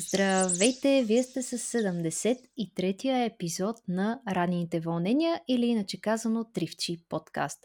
Здравейте! Вие сте с 73-я епизод на Ранените вълнения или иначе казано Тривчи подкаст.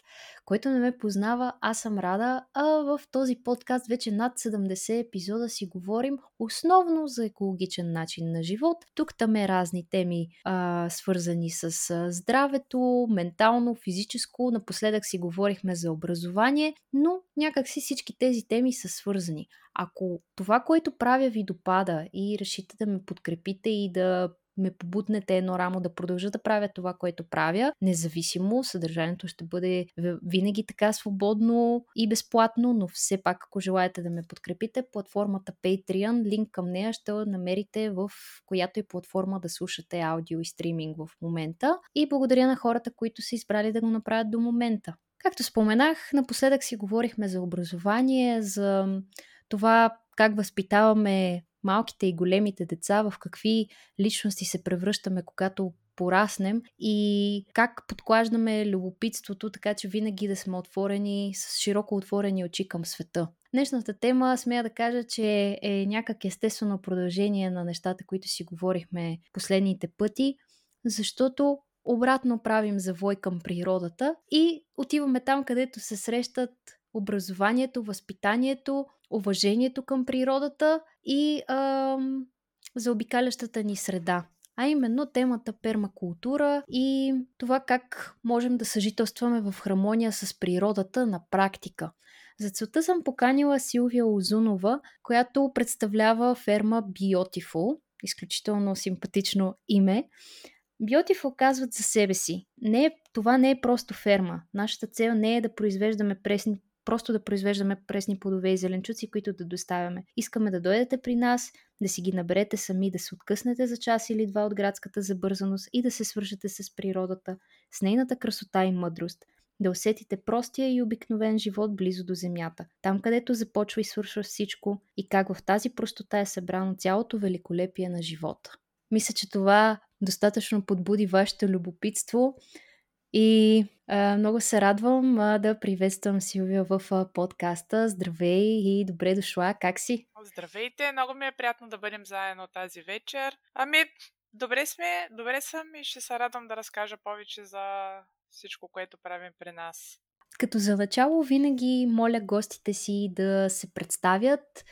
Който не ме познава, аз съм Рада, а в този подкаст вече над 70 епизода си говорим основно за екологичен начин на живот. Тук там е разни теми, а, свързани с здравето, ментално, физическо. Напоследък си говорихме за образование, но някакси всички тези теми са свързани. Ако това, което правя ви допада и решите да ме подкрепите и да ме побутнете едно рамо да продължа да правя това, което правя, независимо, съдържанието ще бъде винаги така свободно и безплатно, но все пак, ако желаете да ме подкрепите, платформата Patreon, линк към нея ще намерите в която и платформа да слушате аудио и стриминг в момента. И благодаря на хората, които са избрали да го направят до момента. Както споменах, напоследък си говорихме за образование, за това как възпитаваме малките и големите деца, в какви личности се превръщаме, когато пораснем и как подклаждаме любопитството, така че винаги да сме отворени, с широко отворени очи към света. Днешната тема, смея да кажа, че е някак естествено продължение на нещата, които си говорихме последните пъти, защото обратно правим завой към природата и отиваме там, където се срещат образованието, възпитанието, уважението към природата и ам, заобикалящата ни среда. А именно темата пермакултура и това как можем да съжителстваме в хармония с природата на практика. За целта съм поканила Силвия Озунова, която представлява ферма Beautiful, изключително симпатично име. Beautiful казват за себе си. Не е, това не е просто ферма. Нашата цел не е да произвеждаме пресни просто да произвеждаме пресни плодове и зеленчуци, които да доставяме. Искаме да дойдете при нас, да си ги наберете сами, да се откъснете за час или два от градската забързаност и да се свържете с природата, с нейната красота и мъдрост. Да усетите простия и обикновен живот близо до земята, там където започва и свършва всичко и как в тази простота е събрано цялото великолепие на живота. Мисля, че това достатъчно подбуди вашето любопитство и а, много се радвам а, да приветствам Силвия в а, подкаста. Здравей и добре дошла. Как си? Здравейте, много ми е приятно да бъдем заедно тази вечер. Ами, добре сме, добре съм и ще се радвам да разкажа повече за всичко, което правим при нас. Като за начало винаги моля гостите си да се представят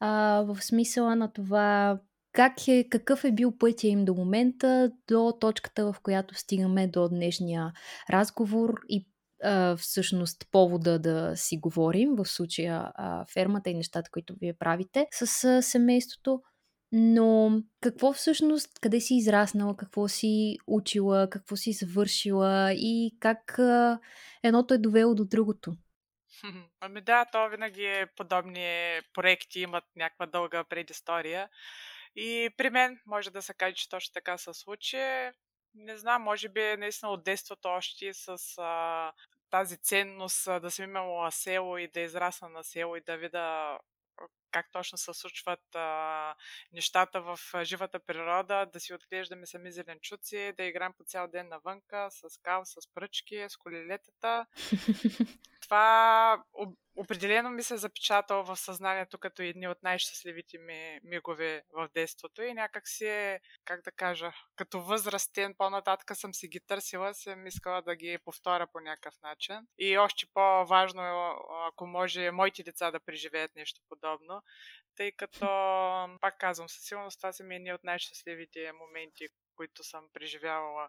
а, в смисъла на това как е, какъв е бил пътя им до момента, до точката, в която стигаме до днешния разговор и а, всъщност повода да си говорим, в случая а, фермата и нещата, които вие правите с а, семейството. Но какво всъщност, къде си израснала, какво си учила, какво си завършила и как а, едното е довело до другото? Ами да, то винаги е подобни проекти имат някаква дълга предистория. И при мен може да се каже, че точно така се случи. Не знам, може би наистина от детството още с а, тази ценност да съм имала село и да израсна на село и да видя как точно се случват а, нещата в живата природа, да си отглеждаме сами зеленчуци, да играем по цял ден навънка, с кал, с пръчки, с колелетата. Това определено ми се е запечатало в съзнанието като едни от най-щастливите ми мигове в детството и някак си е, как да кажа, като възрастен, по-нататък съм си ги търсила, съм искала да ги повторя по някакъв начин. И още по-важно е, ако може, моите деца да преживеят нещо подобно, тъй като, пак казвам, със сигурност това са ми едни от най-щастливите моменти, които съм преживявала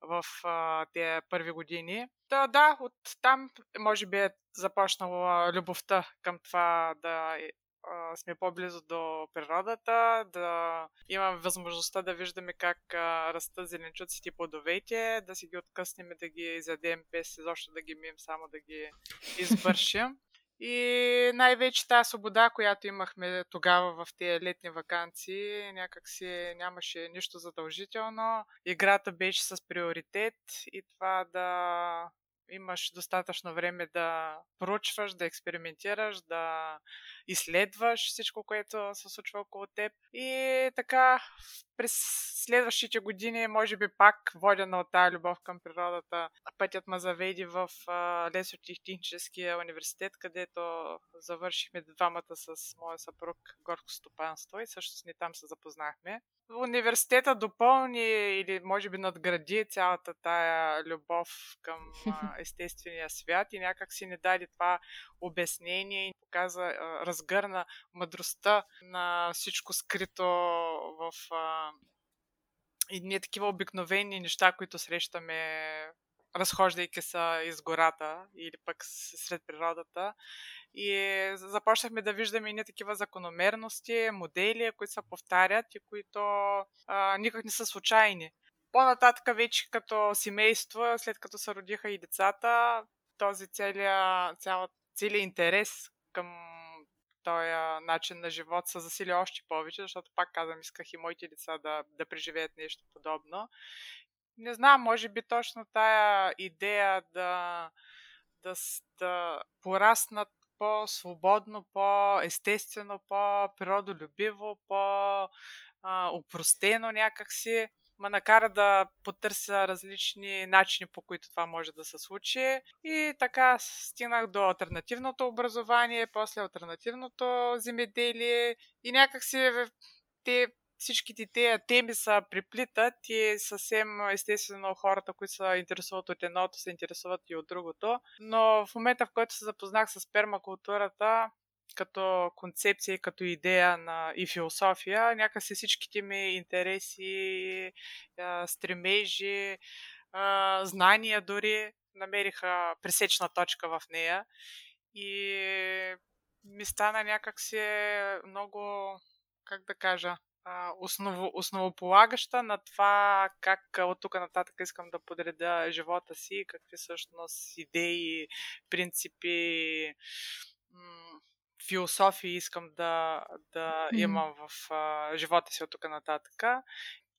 в а, тези първи години. Да, да, от там може би е започнала любовта към това да а, сме по-близо до природата, да имаме възможността да виждаме как а, растат зеленчуците и плодовете, да си ги откъснем и да ги изядем без изобщо да ги мием, само да ги избършим. И най-вече тази свобода, която имахме тогава в тези летни вакансии, някак си нямаше нищо задължително. Играта беше с приоритет и това да имаш достатъчно време да проучваш, да експериментираш, да изследваш всичко, което се случва около теб. И така, през следващите години, може би пак водена от тази любов към природата, пътят ме заведи в Лесотехническия университет, където завършихме двамата с моя съпруг горско стопанство и също с ни там се запознахме. Университета допълни или може би надгради цялата тая любов към естествения свят и някак си не даде това обяснение показа, разгърна мъдростта на всичко скрито в и ние такива обикновени неща, които срещаме разхождайки се из гората или пък сред природата. И започнахме да виждаме и такива закономерности, модели, които се повтарят и които а, никак не са случайни. По-нататък вече като семейство, след като се родиха и децата, този целият, цял, целият интерес към този начин на живот се засили още повече, защото пак казвам, исках и моите деца да, да преживеят нещо подобно. Не знам, може би точно тая идея да, да, да пораснат по-свободно, по-естествено, по-природолюбиво, по-упростено някакси ме накара да потърся различни начини, по които това може да се случи. И така стигнах до альтернативното образование, после альтернативното земеделие и някакси те всичките тези теми са приплитат и съвсем естествено хората, които се интересуват от едното, се интересуват и от другото. Но в момента, в който се запознах с пермакултурата, като концепция, като идея на, и философия, някакси всичките ми интереси, стремежи, знания дори намериха пресечна точка в нея. И ми стана някакси много, как да кажа, осново, основополагаща на това как от тук нататък искам да подредя живота си, какви всъщност идеи, принципи, философии искам да, да имам в а, живота си от тук нататък.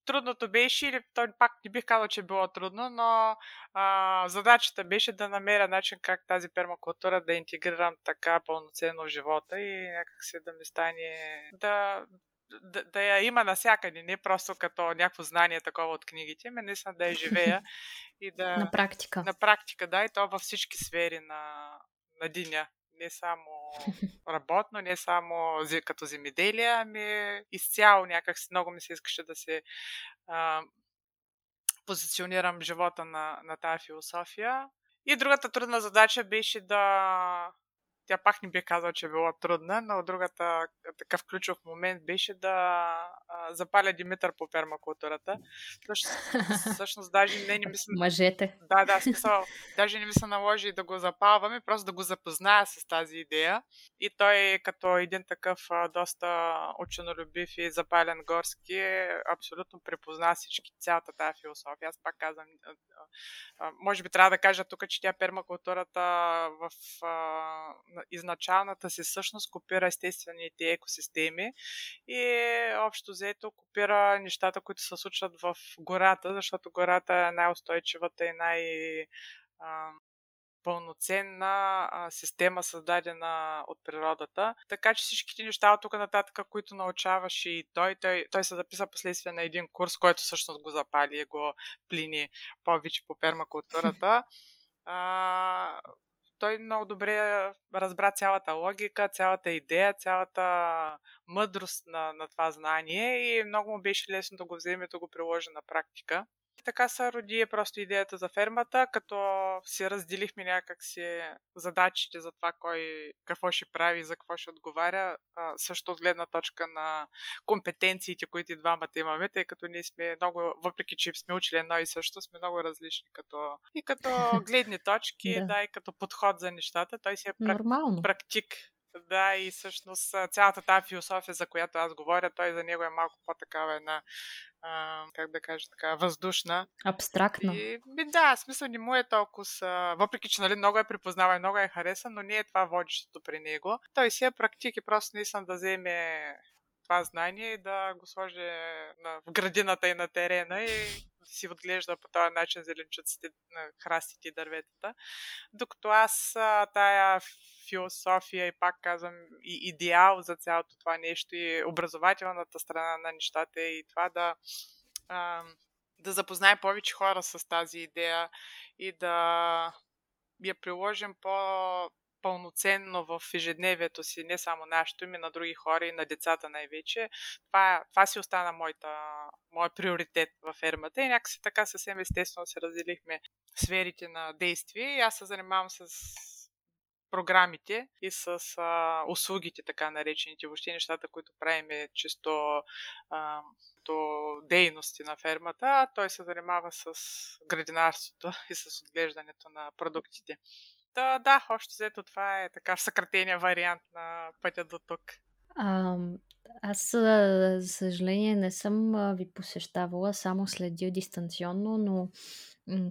Трудното беше, или той пак не бих казал, че е било трудно, но а, задачата беше да намеря начин как тази пермакултура да интегрирам така пълноценно в живота и някакси да ми стане да, да, да я има навсякъде, не просто като някакво знание такова от книгите, ами наистина да я живея и да... На практика. На практика, да, и то във всички сфери на, на деня. Не само работно, не само като земеделие, ами изцяло някак си много ми се искаше да се а, позиционирам живота на, на тази философия. И другата трудна задача беше да тя пак не би казал, че е била трудна, но другата такъв ключов момент беше да а, запаля Димитър по пермакултурата. Всъщност, даже не, не ми се... Мъжете. Да, да, смисъл, даже не ми се наложи да го запалваме, просто да го запозная с тази идея. И той като един такъв доста ученолюбив и запален горски, абсолютно препозна всички цялата тази философия. Аз пак казвам, може би трябва да кажа тук, че тя пермакултурата в изначалната си същност копира естествените екосистеми и общо взето копира нещата, които се случват в гората, защото гората е най-устойчивата и най- пълноценна а, система, създадена от природата. Така че всичките неща от тук нататък, които научаваше и той, той, той се записа последствие на един курс, който всъщност го запали и го плини повече по пермакултурата. А, той много добре разбра цялата логика, цялата идея, цялата мъдрост на, на това знание и много му беше лесно да го вземе да го приложи на практика така се роди просто идеята за фермата, като си разделихме някакси задачите за това кой какво ще прави за какво ще отговаря, а, също от гледна точка на компетенциите, които и двамата имаме, тъй като ние сме много, въпреки че сме учили едно и също, сме много различни като, и като гледни точки, да. да, и като подход за нещата. Той си е прак, практик да, и всъщност цялата тази философия, за която аз говоря, той за него е малко по-такава една, а, как да кажа така, въздушна. Абстрактна. И, ми, да, смисъл не му е толкова, въпреки че нали, много е припознава и много е хареса, но не е това водещото при него. Той си е практик и просто не искам да вземе това знание и да го сложи на, в градината и на терена и си отглежда по този начин зеленчуците, храстите и дърветата. Докато аз тая философия и пак казвам и идеал за цялото това нещо и образователната страна на нещата и това да да запознаем повече хора с тази идея и да я приложим по пълноценно в ежедневието си, не само нашето, ми на други хора и на децата най-вече. Това, това си остана моята, моят приоритет в фермата и някакси така съвсем естествено се разделихме сферите на действие и аз се занимавам с програмите и с а, услугите, така наречените, въобще нещата, които правим е чисто а, до дейности на фермата, а той се занимава с градинарството и с отглеждането на продуктите. Да, да, още взето това е така съкратения вариант на пътя до тук. А, аз, за съжаление, не съм ви посещавала, само следя дистанционно, но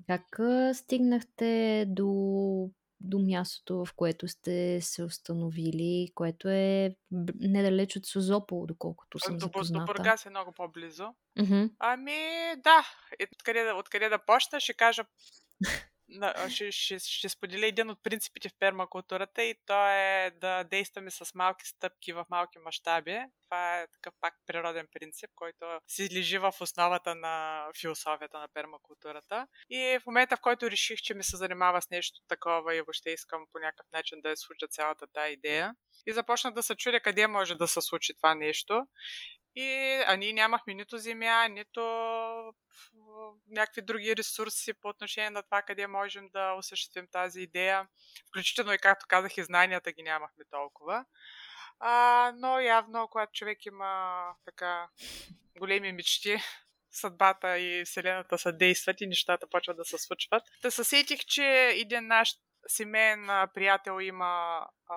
как стигнахте до, до мястото, в което сте се установили, което е недалеч от Созопол, доколкото съм до, запозната. До Бургас е много по-близо. Mm-hmm. Да, да, откъде, откъде да почна, ще кажа ще, ще, ще споделя един от принципите в пермакултурата и то е да действаме с малки стъпки в малки мащаби. Това е такъв пак природен принцип, който си лежи в основата на философията на пермакултурата. И в момента, в който реших, че ми се занимава с нещо такова и въобще искам по някакъв начин да я случа цялата тази идея, и започнах да се чудя къде може да се случи това нещо. И, а ние нямахме нито земя, нито някакви други ресурси по отношение на това къде можем да осъществим тази идея. Включително и, както казах, и знанията ги нямахме толкова. А, но явно, когато човек има така големи мечти, съдбата и Вселената са действат и нещата почват да се случват. Та се сетих, че един наш семейен приятел има а,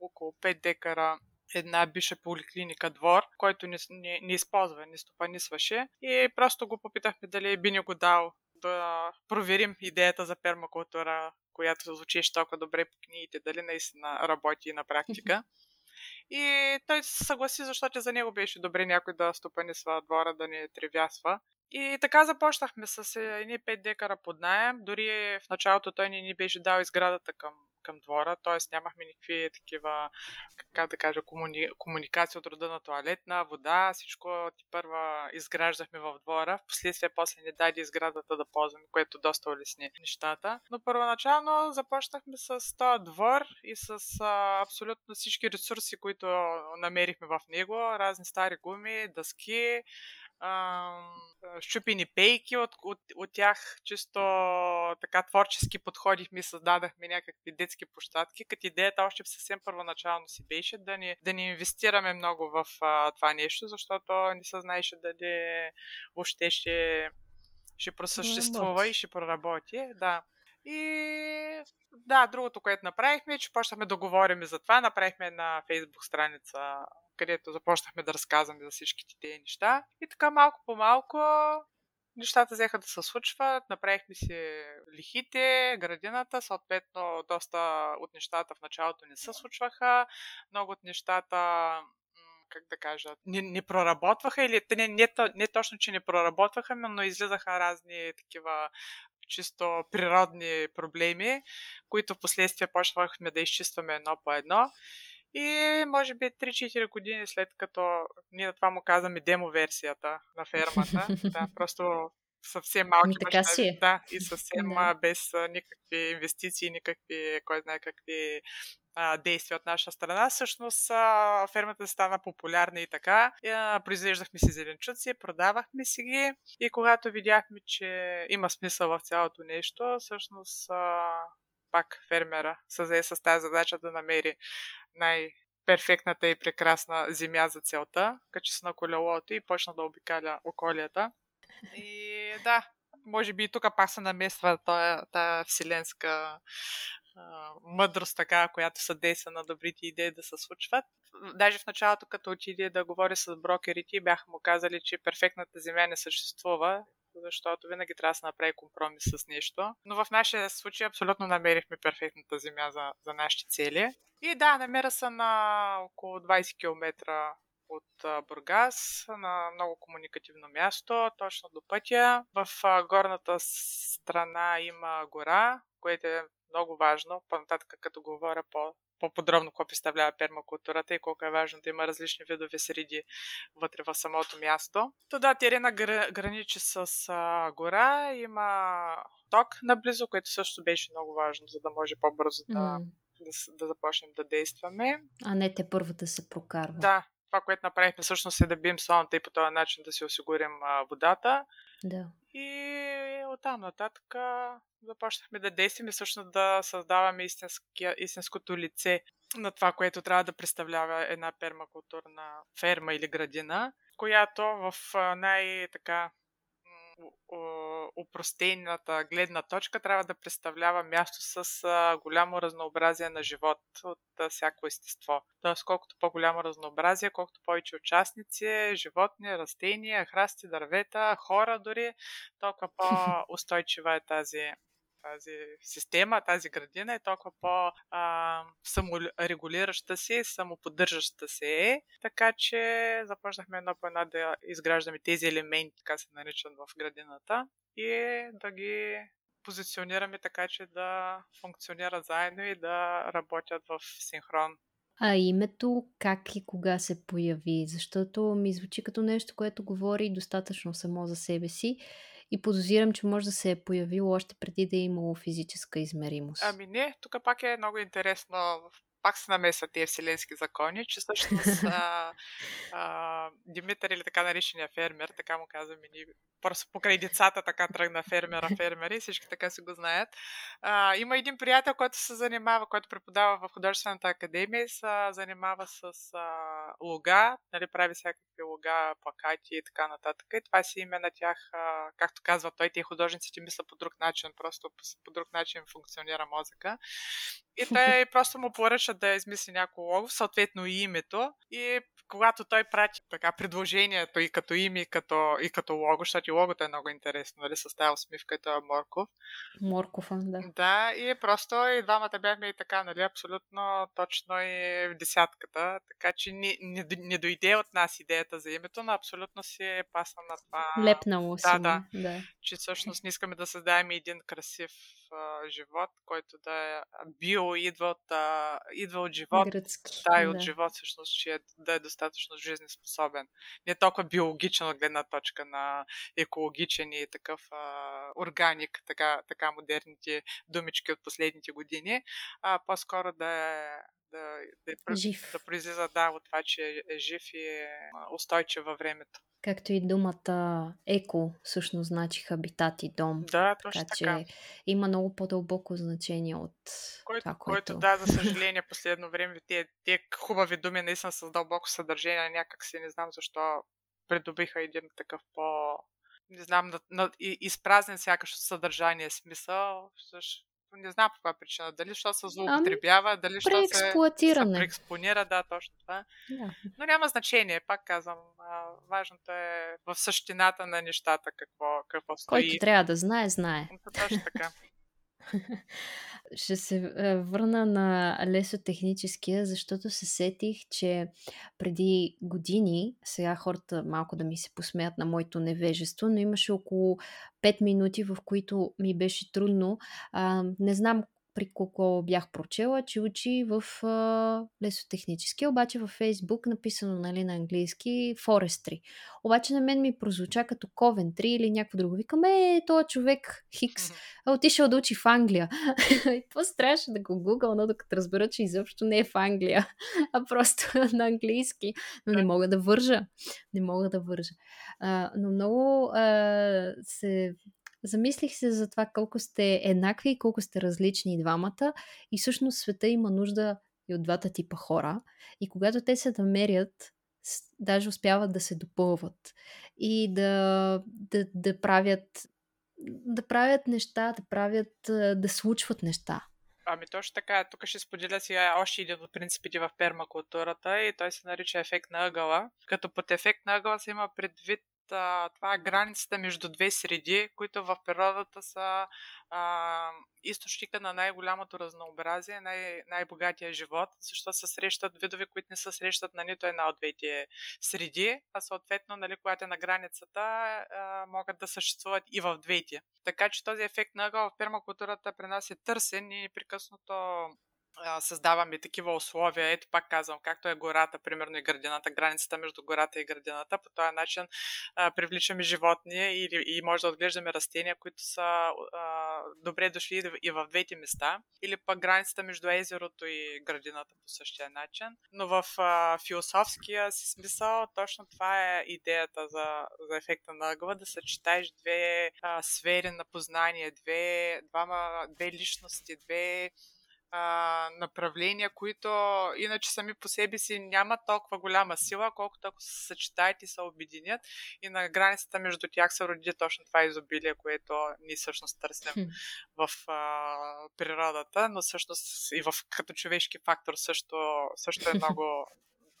около 5 декара една биша поликлиника двор, който не, не, не използва, не стопанисваше. И просто го попитахме дали би ни го дал да проверим идеята за пермакултура, която звучи толкова добре по книгите, дали наистина работи на практика. И той се съгласи, защото за него беше добре някой да стопанисва двора, да не тревясва. И така започнахме с едни 5 декара под найем. Дори в началото той ни, ни беше дал изградата към към двора, т.е. нямахме никакви такива, как да кажа, комуни... комуникации от рода на туалетна, вода, всичко ти първа изграждахме в двора, в последствие после не даде изградата да ползваме, което доста улесни нещата. Но първоначално започнахме с този двор и с а, абсолютно всички ресурси, които намерихме в него, разни стари гуми, дъски, щупени пейки от, от, от тях, чисто така творчески подходихме и създадахме някакви детски площадки, като идеята още съвсем първоначално си беше да ни, да ни инвестираме много в а, това нещо, защото не се знаеше дали въобще ще, ще просъществува и ще проработи. Да. И да, другото, което направихме, е, че почнахме да говорим за това. Направихме една фейсбук страница където започнахме да разказваме за всичките тези неща. И така малко по малко нещата взеха да се случват. Направихме си лихите, градината, съответно доста от нещата в началото не се случваха. Много от нещата как да кажа, не, не проработваха или не, не, не точно, че не проработваха, но излизаха разни такива чисто природни проблеми, които в последствие почвахме да изчистваме едно по едно. И може би 3-4 години след като ние това му казваме демо версията на фермата, да, просто съвсем малки ами така мащаби, е. да, и съвсем да. без никакви инвестиции, никакви, кой знае какви а, действия от наша страна. Всъщност а, фермата стана популярна и така. А, произвеждахме си зеленчуци, продавахме си ги и когато видяхме, че има смисъл в цялото нещо, всъщност а, пак фермера се с тази задача да намери най-перфектната и прекрасна земя за целта, качи се на колелото и почна да обикаля околията. И да, може би и тук пак се намества тази вселенска мъдрост, така, която съдейства на добрите идеи да се случват. Даже в началото, като отиде да говори с брокерите, бяха му казали, че перфектната земя не съществува защото винаги трябва да се направи компромис с нещо. Но в нашия случай абсолютно намерихме перфектната земя за, за нашите цели. И да, намера се на около 20 км от Бургас на много комуникативно място, точно до пътя. В горната страна има гора, което е много важно. По-нататък, като говоря по по-подробно какво представлява пермакултурата и колко е важно да има различни видове среди вътре в самото място. То да, терена граничи с а, гора, има ток наблизо, което също беше много важно, за да може по-бързо да, mm. да, да започнем да действаме. А не те първо да се прокарва. Да, това, което направихме всъщност е да бием слоната и по този начин да си осигурим а, водата. Да. И оттам нататък започнахме да действаме всъщност да създаваме истинското лице на това, което трябва да представлява една пермакултурна ферма или градина, която в най-така упростената гледна точка трябва да представлява място с голямо разнообразие на живот от всяко естество. Тоест, колкото по-голямо разнообразие, колкото повече участници, животни, растения, храсти, дървета, хора дори, толкова по-устойчива е тази тази система, тази градина е толкова по-саморегулираща се, самоподдържаща се е. Така че започнахме едно по една да изграждаме тези елементи, така се наричат в градината и да ги позиционираме така, че да функционират заедно и да работят в синхрон а името как и кога се появи? Защото ми звучи като нещо, което говори достатъчно само за себе си и подозирам, че може да се е появило още преди да е имало физическа измеримост. Ами не, тук пак е много интересно пак се намесват тези вселенски закони, че всъщност а, а, Димитър или така наречения фермер, така му казваме ни, просто покрай децата така тръгна фермера, фермери, всички така си го знаят. А, има един приятел, който се занимава, който преподава в художествената академия, се занимава с а, луга, нали, прави всякакви луга, плакати и така нататък. И това си име на тях, а, както казва той, тези художниците мислят по друг начин, просто по, по друг начин функционира мозъка. И той просто му поръча да измисли някой лого, съответно и името. И когато той прати така предложението и като име, и като, и като лого, защото и логото е много интересно, нали, с тази усмивка и това Морков. Морков, да. Да, и просто и двамата бяхме и така, нали, абсолютно точно и в десятката, така че не, не, не дойде от нас идеята за името, но абсолютно си е пасна на това. Лепнало си. Да, да, да. Че всъщност не искаме да създадем един красив а, живот, който да е био, идва от, а, идва от живот. Гръцки, да, и от да. живот всъщност, че е, да е достатъчно жизнеспособен. Не толкова биологичен от гледна точка на екологичен и такъв а, органик, така, така модерните думички от последните години, а по-скоро да е да, да, жив. да произлиза да, от това, че е жив и е устойчив във времето. Както и думата еко всъщност значи хабитат и дом. Да, точно така. Че има много по-дълбоко значение от който, това, което... Който, да, за съжаление, последно време тези, тези хубави думи наистина с дълбоко съдържание, някак си не знам защо придобиха един такъв по... Не знам, на, на, изпразнен сякаш съдържание смисъл. Също не знам по каква причина. Дали защото се злоупотребява, ами, дали защото се, се преекспонира, да, точно това. Да. Но няма значение, пак казвам. важното е в същината на нещата какво, какво стои. Който трябва да знае, знае. Точно така. Ще се върна на лесотехническия, защото се сетих, че преди години, сега хората малко да ми се посмеят на моето невежество, но имаше около 5 минути, в които ми беше трудно. А, не знам при колко бях прочела, че учи в а, лесотехнически, обаче във Фейсбук написано нали, на английски Forestry. Обаче на мен ми прозвуча като Coventry или някакво друго. Викам, е, този човек Хикс е отишъл да учи в Англия. и после трябваше да го гугъл, но докато разбера, че изобщо не е в Англия, а просто на английски. Но не мога да вържа. Не мога да вържа. А, но много а, се Замислих се за това колко сте еднакви и колко сте различни двамата и всъщност света има нужда и от двата типа хора и когато те се намерят, даже успяват да се допълват и да, да, да правят да правят неща, да правят, да случват неща. Ами точно така. Тук ще споделя сега още един от принципите в пермакултурата и той се нарича ефект на ъгъла. Като под ефект на ъгъла се има предвид това е границата между две среди, които в природата са а, източника на най-голямото разнообразие, най- най-богатия живот, защото се срещат видове, които не се срещат на нито една от двете среди, а съответно, нали, когато е на границата, а, могат да съществуват и в двете. Така че този ефект на ъгъл в пермакултурата при нас е търсен и създаваме такива условия. Ето пак казвам, както е гората, примерно и градината, границата между гората и градината. По този начин а, привличаме животни и, и може да отглеждаме растения, които са а, добре дошли и в двете места. Или пък границата между езерото и градината по същия начин. Но в а, философския си смисъл точно това е идеята за, за ефекта на ъгъла, да съчетаеш две а, сфери на познание, две, двама, две личности, две а, направления, които иначе сами по себе си нямат толкова голяма сила, колкото ако се съчетаят и се обединят и на границата между тях се роди точно това изобилие, което ние всъщност търсим в а, природата, но всъщност и в като човешки фактор също, също е много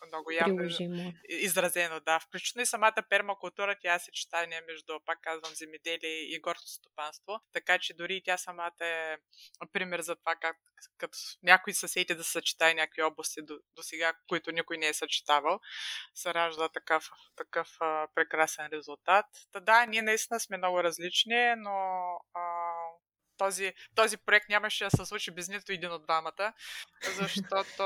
много явно Приложимо. изразено, да. Включително и самата пермакултура, тя се читание между, пак казвам, земеделие и горско стопанство, така че дори тя самата е пример за това как като някои съседи да съчетае някакви области до, до сега, които никой не е съчетавал, се ражда такъв, такъв а, прекрасен резултат. Та да, ние наистина сме много различни, но а, този, този проект нямаше да се случи без нито един от двамата, защото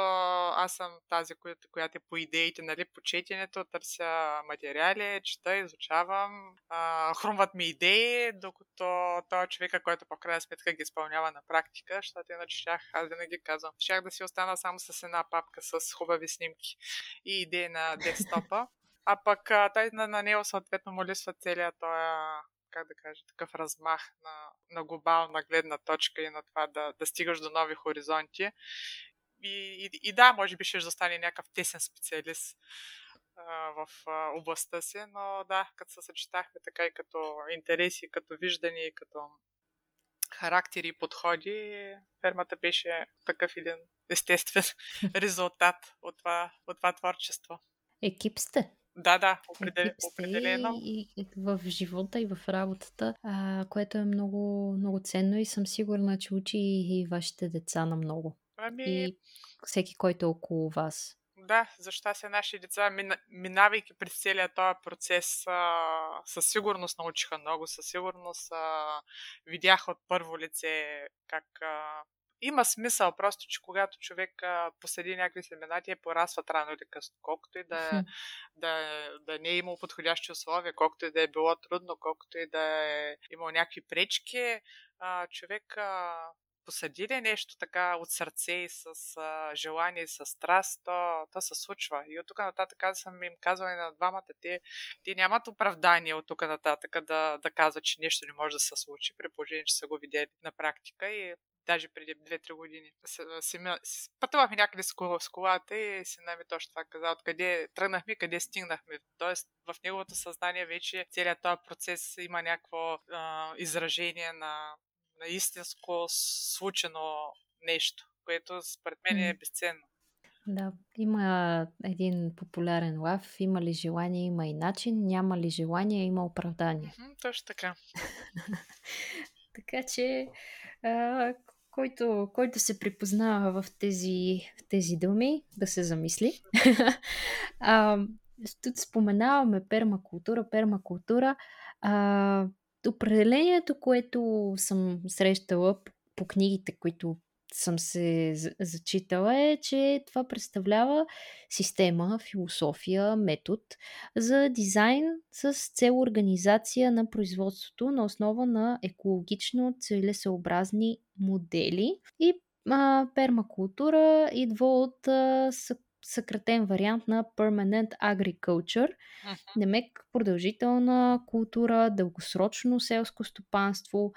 аз съм тази, която, която е по идеите, нали, по четенето, търся материали, чета, изучавам, а, хрумват ми идеи, докато той е човека, който по крайна сметка ги изпълнява на практика, защото иначе щях, аз винаги казвам, щях да си остана само с една папка с хубави снимки и идеи на десктопа. А пък той на, на него съответно му лисва целият този как да кажа, такъв размах на, на глобална гледна точка и на това да, да стигаш до нови хоризонти. И, и, и да, може би ще да стане някакъв тесен специалист в областта си, но да, като се съчетахме така и като интереси, като виждани, като характери и подходи, фермата беше такъв един естествен резултат от това, от това творчество. Екип сте. Да, да, определ... определено. И, и в живота, и в работата, а, което е много, много ценно и съм сигурна, че учи и, и вашите деца на много. Ами... И всеки, който е около вас. Да, защо се наши деца, минавайки през целият този процес, а, със сигурност научиха много, със сигурност а, видяха от първо лице как а, има смисъл просто, че когато човек а, посади някакви семена, те порасват рано или късно. Колкото и да, да, да не е имало подходящи условия, колкото и да е било трудно, колкото и да е имал някакви пречки, а, човек а, посади ли нещо така от сърце и с а, желание и с страст, то, то се случва. И от тук нататък аз съм им казвала и на двамата, те, те нямат оправдание от тук нататък да, да казват, че нещо не може да се случи, при положение, че са го видели на практика и даже преди 2-3 години. Пътувахме някъде с, кола, с колата и си ми точно това каза, откъде тръгнахме, къде стигнахме. Тоест в неговото съзнание вече целият този процес има някакво а, изражение на, на истинско случено нещо, което според мен е безценно. Да, има един популярен лав. Има ли желание, има и начин. Няма ли желание, има оправдание. точно така. така че, а, който, който се припознава в тези, в тези думи, да се замисли. а, тук споменаваме пермакултура, пермакултура. А, определението, което съм срещала по, книгите, които съм се зачитала е, че това представлява система, философия, метод за дизайн с цел организация на производството на основа на екологично целесъобразни модели. И а, пермакултура идва от а, съкратен вариант на Permanent Agriculture. Uh-huh. Немек продължителна култура, дългосрочно селско стопанство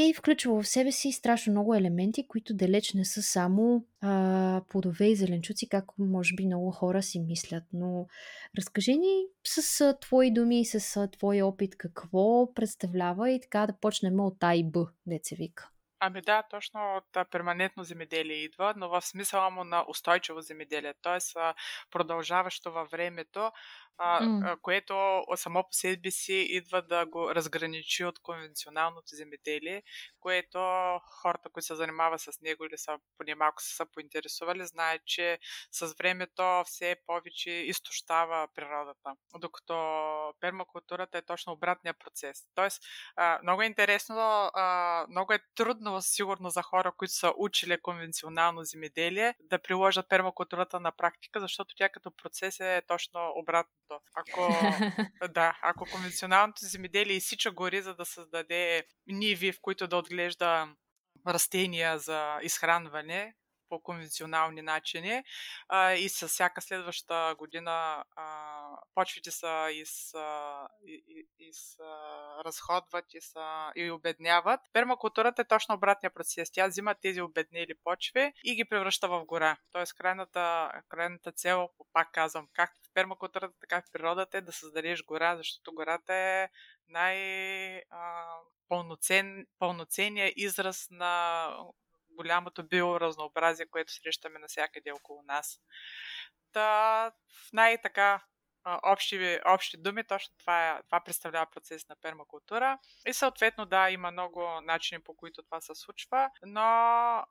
и включва в себе си страшно много елементи, които далеч не са само а, плодове и зеленчуци, както може би много хора си мислят. Но разкажи ни с а, твои думи и с а, твой опит какво представлява и така да почнем от А и Б, деца вика. Ами да, точно от перманентно земеделие идва, но в смисъла му на устойчиво земеделие, т.е. продължаващо във времето, mm. което само по себе си идва да го разграничи от конвенционалното земеделие, което хората, които се занимават с него или са поне малко са поинтересували, знаят, че с времето все повече изтощава природата, докато пермакултурата е точно обратния процес. Тоест, много е интересно, много е трудно сигурно за хора, които са учили конвенционално земеделие, да приложат пермакултурата на практика, защото тя като процес е точно обратно място. Ако, да, ако конвенционалното земеделие изсича гори, за да създаде ниви, в които да отглежда растения за изхранване, по конвенционални начини а, и с всяка следваща година а, почвите са из, а, из, из, а, разходват и, са, и обедняват. Пермакултурата е точно обратния процес. Тя взима тези обеднели почви и ги превръща в гора. Тоест крайната, крайната цел, пак казвам, както в пермакултурата, така в природата е да създадеш гора, защото гората е най- пълноцен, пълноценният израз на голямото биоразнообразие, което срещаме навсякъде около нас. Та, в общи, общи думи, точно това, е, това представлява процес на пермакултура. И съответно, да, има много начини по които това се случва, но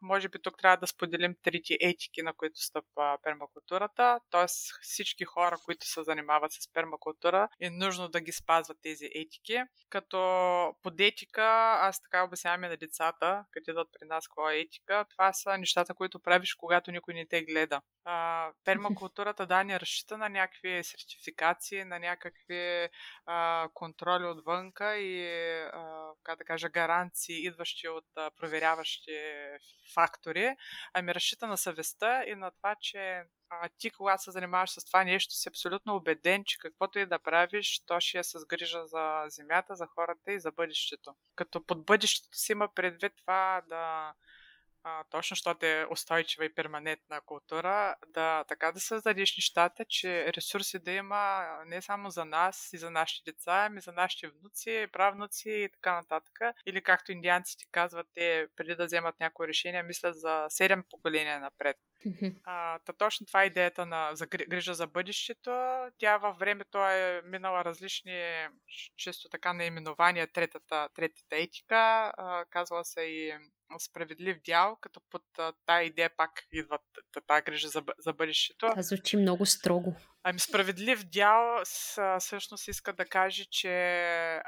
може би тук трябва да споделим трите етики, на които стъпва пермакултурата. Тоест всички хора, които се занимават с пермакултура, е нужно да ги спазват тези етики. Като под етика, аз така обяснявам на децата, като идват при нас какво е етика, това са нещата, които правиш, когато никой не те гледа. А, пермакултурата, да, не разчита на някакви сертификати сертификации, на някакви а, контроли отвънка и, а, как да кажа, гаранции, идващи от а, проверяващи фактори, ами разчита на съвестта и на това, че а, ти, когато се занимаваш с това нещо, си абсолютно убеден, че каквото и да правиш, то ще е с грижа за земята, за хората и за бъдещето. Като под бъдещето си има предвид това да а, точно защото е устойчива и перманентна култура, да така да създадеш нещата, че ресурси да има не само за нас и за нашите деца, ами за нашите внуци, правнуци и така нататък. Или както индианците казват, те преди да вземат някое решение, мислят за 7 поколения напред. А, та точно това е идеята на за грижа за бъдещето. Тя във времето е минала различни, често така наименования, третата, третата етика. А, казва се и справедлив дял, като под тази идея пак идва тази грижа за, за бъдещето. Това звучи много строго. Ами справедлив дял всъщност иска да каже, че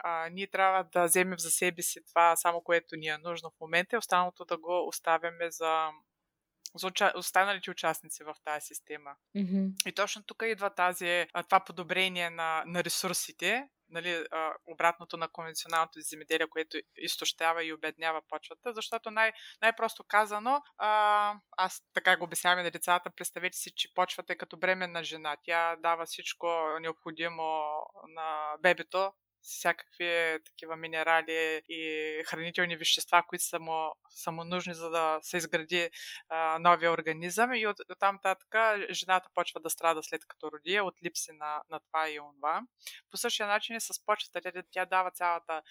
а, ние трябва да вземем за себе си това само което ни е нужно в момента и останалото да го оставяме за за уча... останалите участници в тази система. Mm-hmm. И точно тук идва тази, това подобрение на, на ресурсите, нали, обратното на конвенционалното земеделие, което изтощава и обеднява почвата, защото най- най-просто казано, а, аз така го обяснявам на децата, представете си, че почвата е като бременна жена. Тя дава всичко необходимо на бебето, всякакви такива минерали и хранителни вещества, които са му, са му нужни, за да се изгради а, новия организъм. И от, от там така жената почва да страда след като роди от липси на, на това и онова. По същия начин и с почвата, тя, тя дава цялата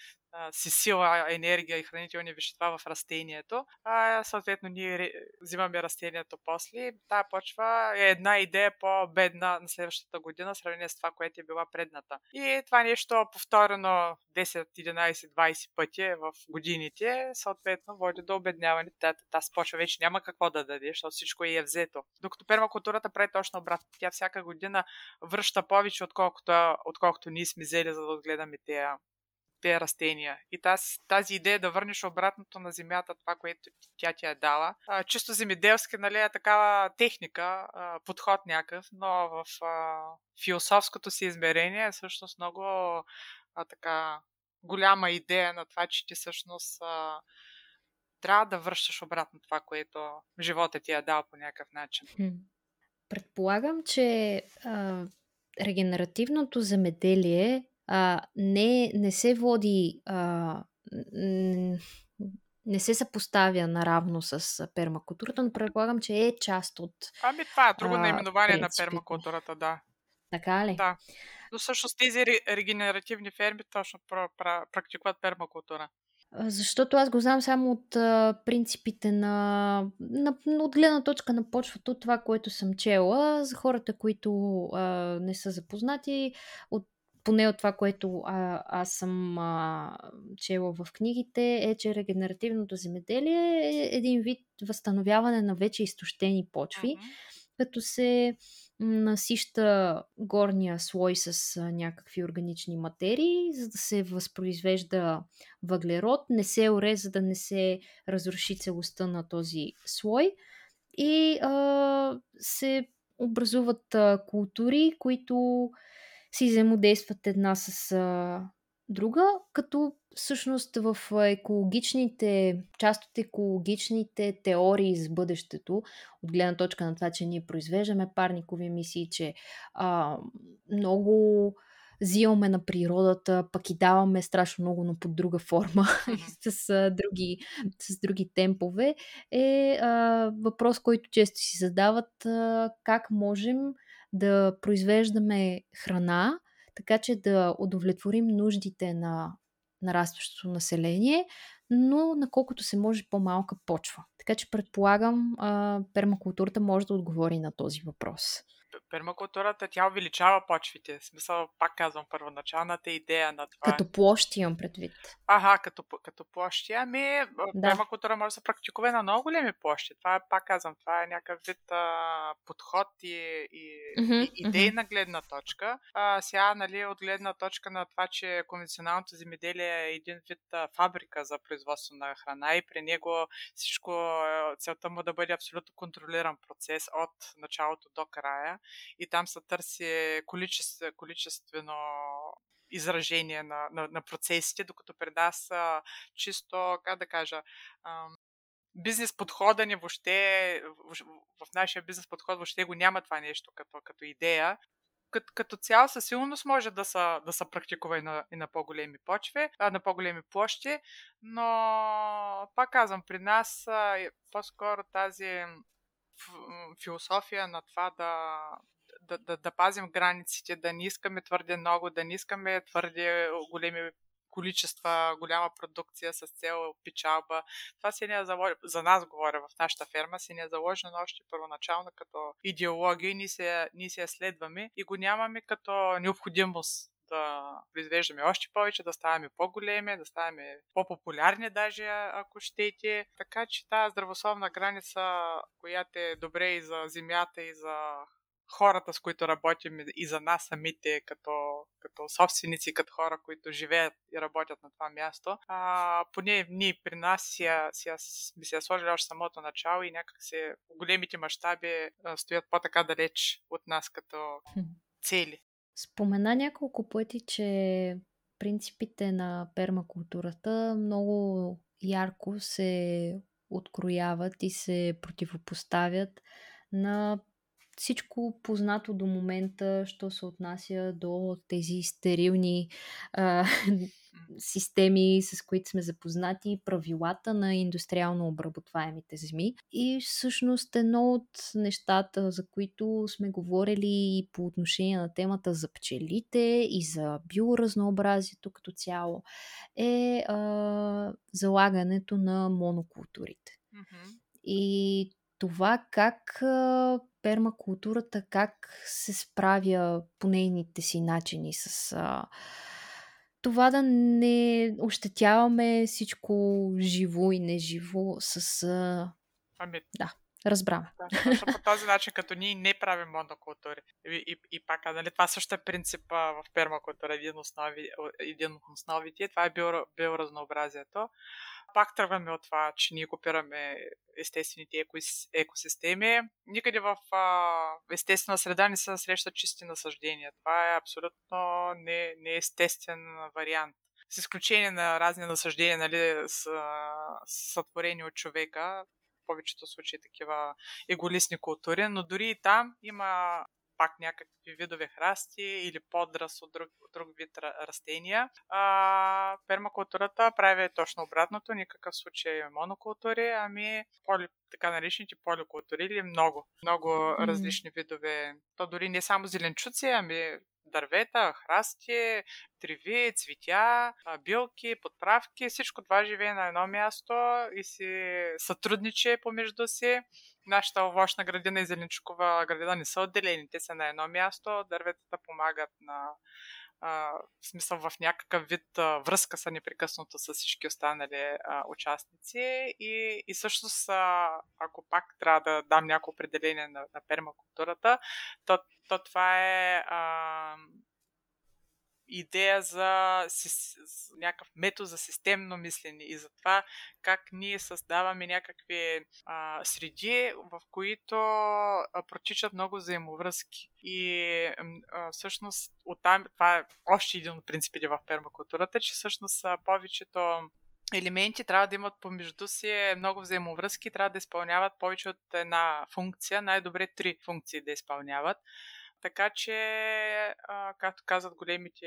си сила, енергия и хранителни вещества в растението. А, съответно, ние взимаме растението после. Тая почва е една идея по-бедна на следващата година, сравнение с това, което е била предната. И това нещо повторено 10, 11, 20 пъти в годините, съответно, води до обедняване. Тази почва вече няма какво да даде, защото всичко е взето. Докато пермакултурата прави точно обратно. Тя всяка година връща повече, отколкото, отколкото ние сме взели, за да отгледаме тези тези растения. И тази, тази идея да върнеш обратното на земята това, което тя ти е дала. А, чисто земеделски, нали, е такава техника, а, подход някакъв, но в а, философското си измерение е всъщност много а, така голяма идея на това, че ти всъщност а, трябва да връщаш обратно това, което живота ти е дал по някакъв начин. Предполагам, че а, регенеративното земеделие а, не, не се води, а, не се съпоставя наравно с пермакултурата, но предполагам, че е част от. Ами това е друго наименование на пермакултурата, да. Така ли? Да. Но всъщност тези регенеративни ферми точно практикуват пермакултура. Защото аз го знам само от а, принципите на, на, от гледна точка на почвата, от това, което съм чела. За хората, които а, не са запознати, от поне от това, което а, аз съм а, чела в книгите, е, че регенеративното земеделие е един вид възстановяване на вече изтощени почви, mm-hmm. като се насища горния слой с някакви органични материи, за да се възпроизвежда въглерод, не се оре, за да не се разруши целостта на този слой и а, се образуват а, култури, които си взаимодействат една с а, друга, като всъщност в екологичните, част от екологичните теории за бъдещето, от гледна точка на това, че ние произвеждаме парникови емисии, че а, много взимаме на природата, пък и даваме страшно много, но под друга форма, с, а, други, с други темпове, е а, въпрос, който често си задават а, как можем да произвеждаме храна, така че да удовлетворим нуждите на нарастващото население, но наколкото се може по-малка почва. Така че предполагам, а, пермакултурата може да отговори на този въпрос пермакултурата тя увеличава почвите. В смисъл, пак казвам, първоначалната идея на това. Като площи имам предвид. Ага, като, като площи. Ами, да. пермакултура може да се практикува на много големи площи. Това е, пак казвам, това е някакъв вид а, подход и, и, mm-hmm, и идейна mm-hmm. гледна точка. А, сега, нали, от гледна точка на това, че конвенционалното земеделие е един вид а, фабрика за производство на храна и при него всичко, целта му да бъде абсолютно контролиран процес от началото до края и там се търси количество, количествено изражение на, на, на процесите, докато при нас чисто, как да кажа, бизнес подхода ни въобще, в, в нашия бизнес подход въобще го няма това нещо като, като идея. Като, като цяло със сигурност може да се да са практикува и на, и на по-големи почви, а, на по-големи площи, но пак казвам, при нас е по-скоро тази философия на това да, да, да, да пазим границите, да не искаме твърде много, да не искаме твърде големи количества, голяма продукция с цел печалба. Това си не е заложено, за нас говоря в нашата ферма, си не е заложено още първоначално като идеология и ние се, ние се следваме и го нямаме като необходимост да произвеждаме още повече, да ставаме по-големи, да ставаме по-популярни даже, ако щете. Така че тази здравословна граница, която е добре и за земята, и за хората, с които работим и за нас самите, като, като собственици, като хора, които живеят и работят на това място. А, поне ние при нас си, си, си я сложили още самото начало и някак се големите мащаби стоят по-така далеч от нас като цели. Спомена няколко пъти, че принципите на пермакултурата много ярко се открояват и се противопоставят на всичко познато до момента, що се отнася до тези стерилни а, системи, с които сме запознати, правилата на индустриално обработваемите земи. И всъщност едно от нещата, за които сме говорили и по отношение на темата за пчелите и за биоразнообразието като цяло, е а, залагането на монокултурите. Mm-hmm. И това как а, пермакултурата, как се справя по нейните си начини с а, това да не ощетяваме всичко живо и неживо с... А... Ами, да, разбрам. Да, по този начин, като ние не правим монокултури. И, и, и пак, нали, това също е принципа в пермакултура, един, основи, един от основите. Това е биоразнообразието пак тръгваме от това, че ние копираме естествените екосистеми. Никъде в а, естествена среда не се срещат чисти насъждения. Това е абсолютно не, неестествен вариант. С изключение на разни насъждения, нали, с, сътворени от човека, в повечето случаи такива еголистни култури, но дори и там има пак някакви видове храсти или подраз от друг, друг вид растения. А, пермакултурата прави точно обратното, никакъв случай монокултури, ами поли, така наречените поликултури или много, много mm-hmm. различни видове. То дори не само зеленчуци, ами дървета, храсти, треви, цветя, билки, подправки. Всичко това живее на едно място и си сътрудниче помежду си. Нашата овощна градина и зеленчукова градина не са отделени, те са на едно място. Дърветата помагат на в смисъл в някакъв вид а, връзка са непрекъснато с всички останали а, участници. И, и всъщност, а, ако пак трябва да дам някакво определение на, на пермакултурата, то, то това е а, идея за някакъв метод за системно мислене и за това как ние създаваме някакви а, среди, в които а, протичат много взаимовръзки. И а, всъщност оттам, това е още един от принципите в пермакултурата, че всъщност повечето елементи трябва да имат помежду си много взаимовръзки, трябва да изпълняват повече от една функция, най-добре три функции да изпълняват. Така че, а, както казват големите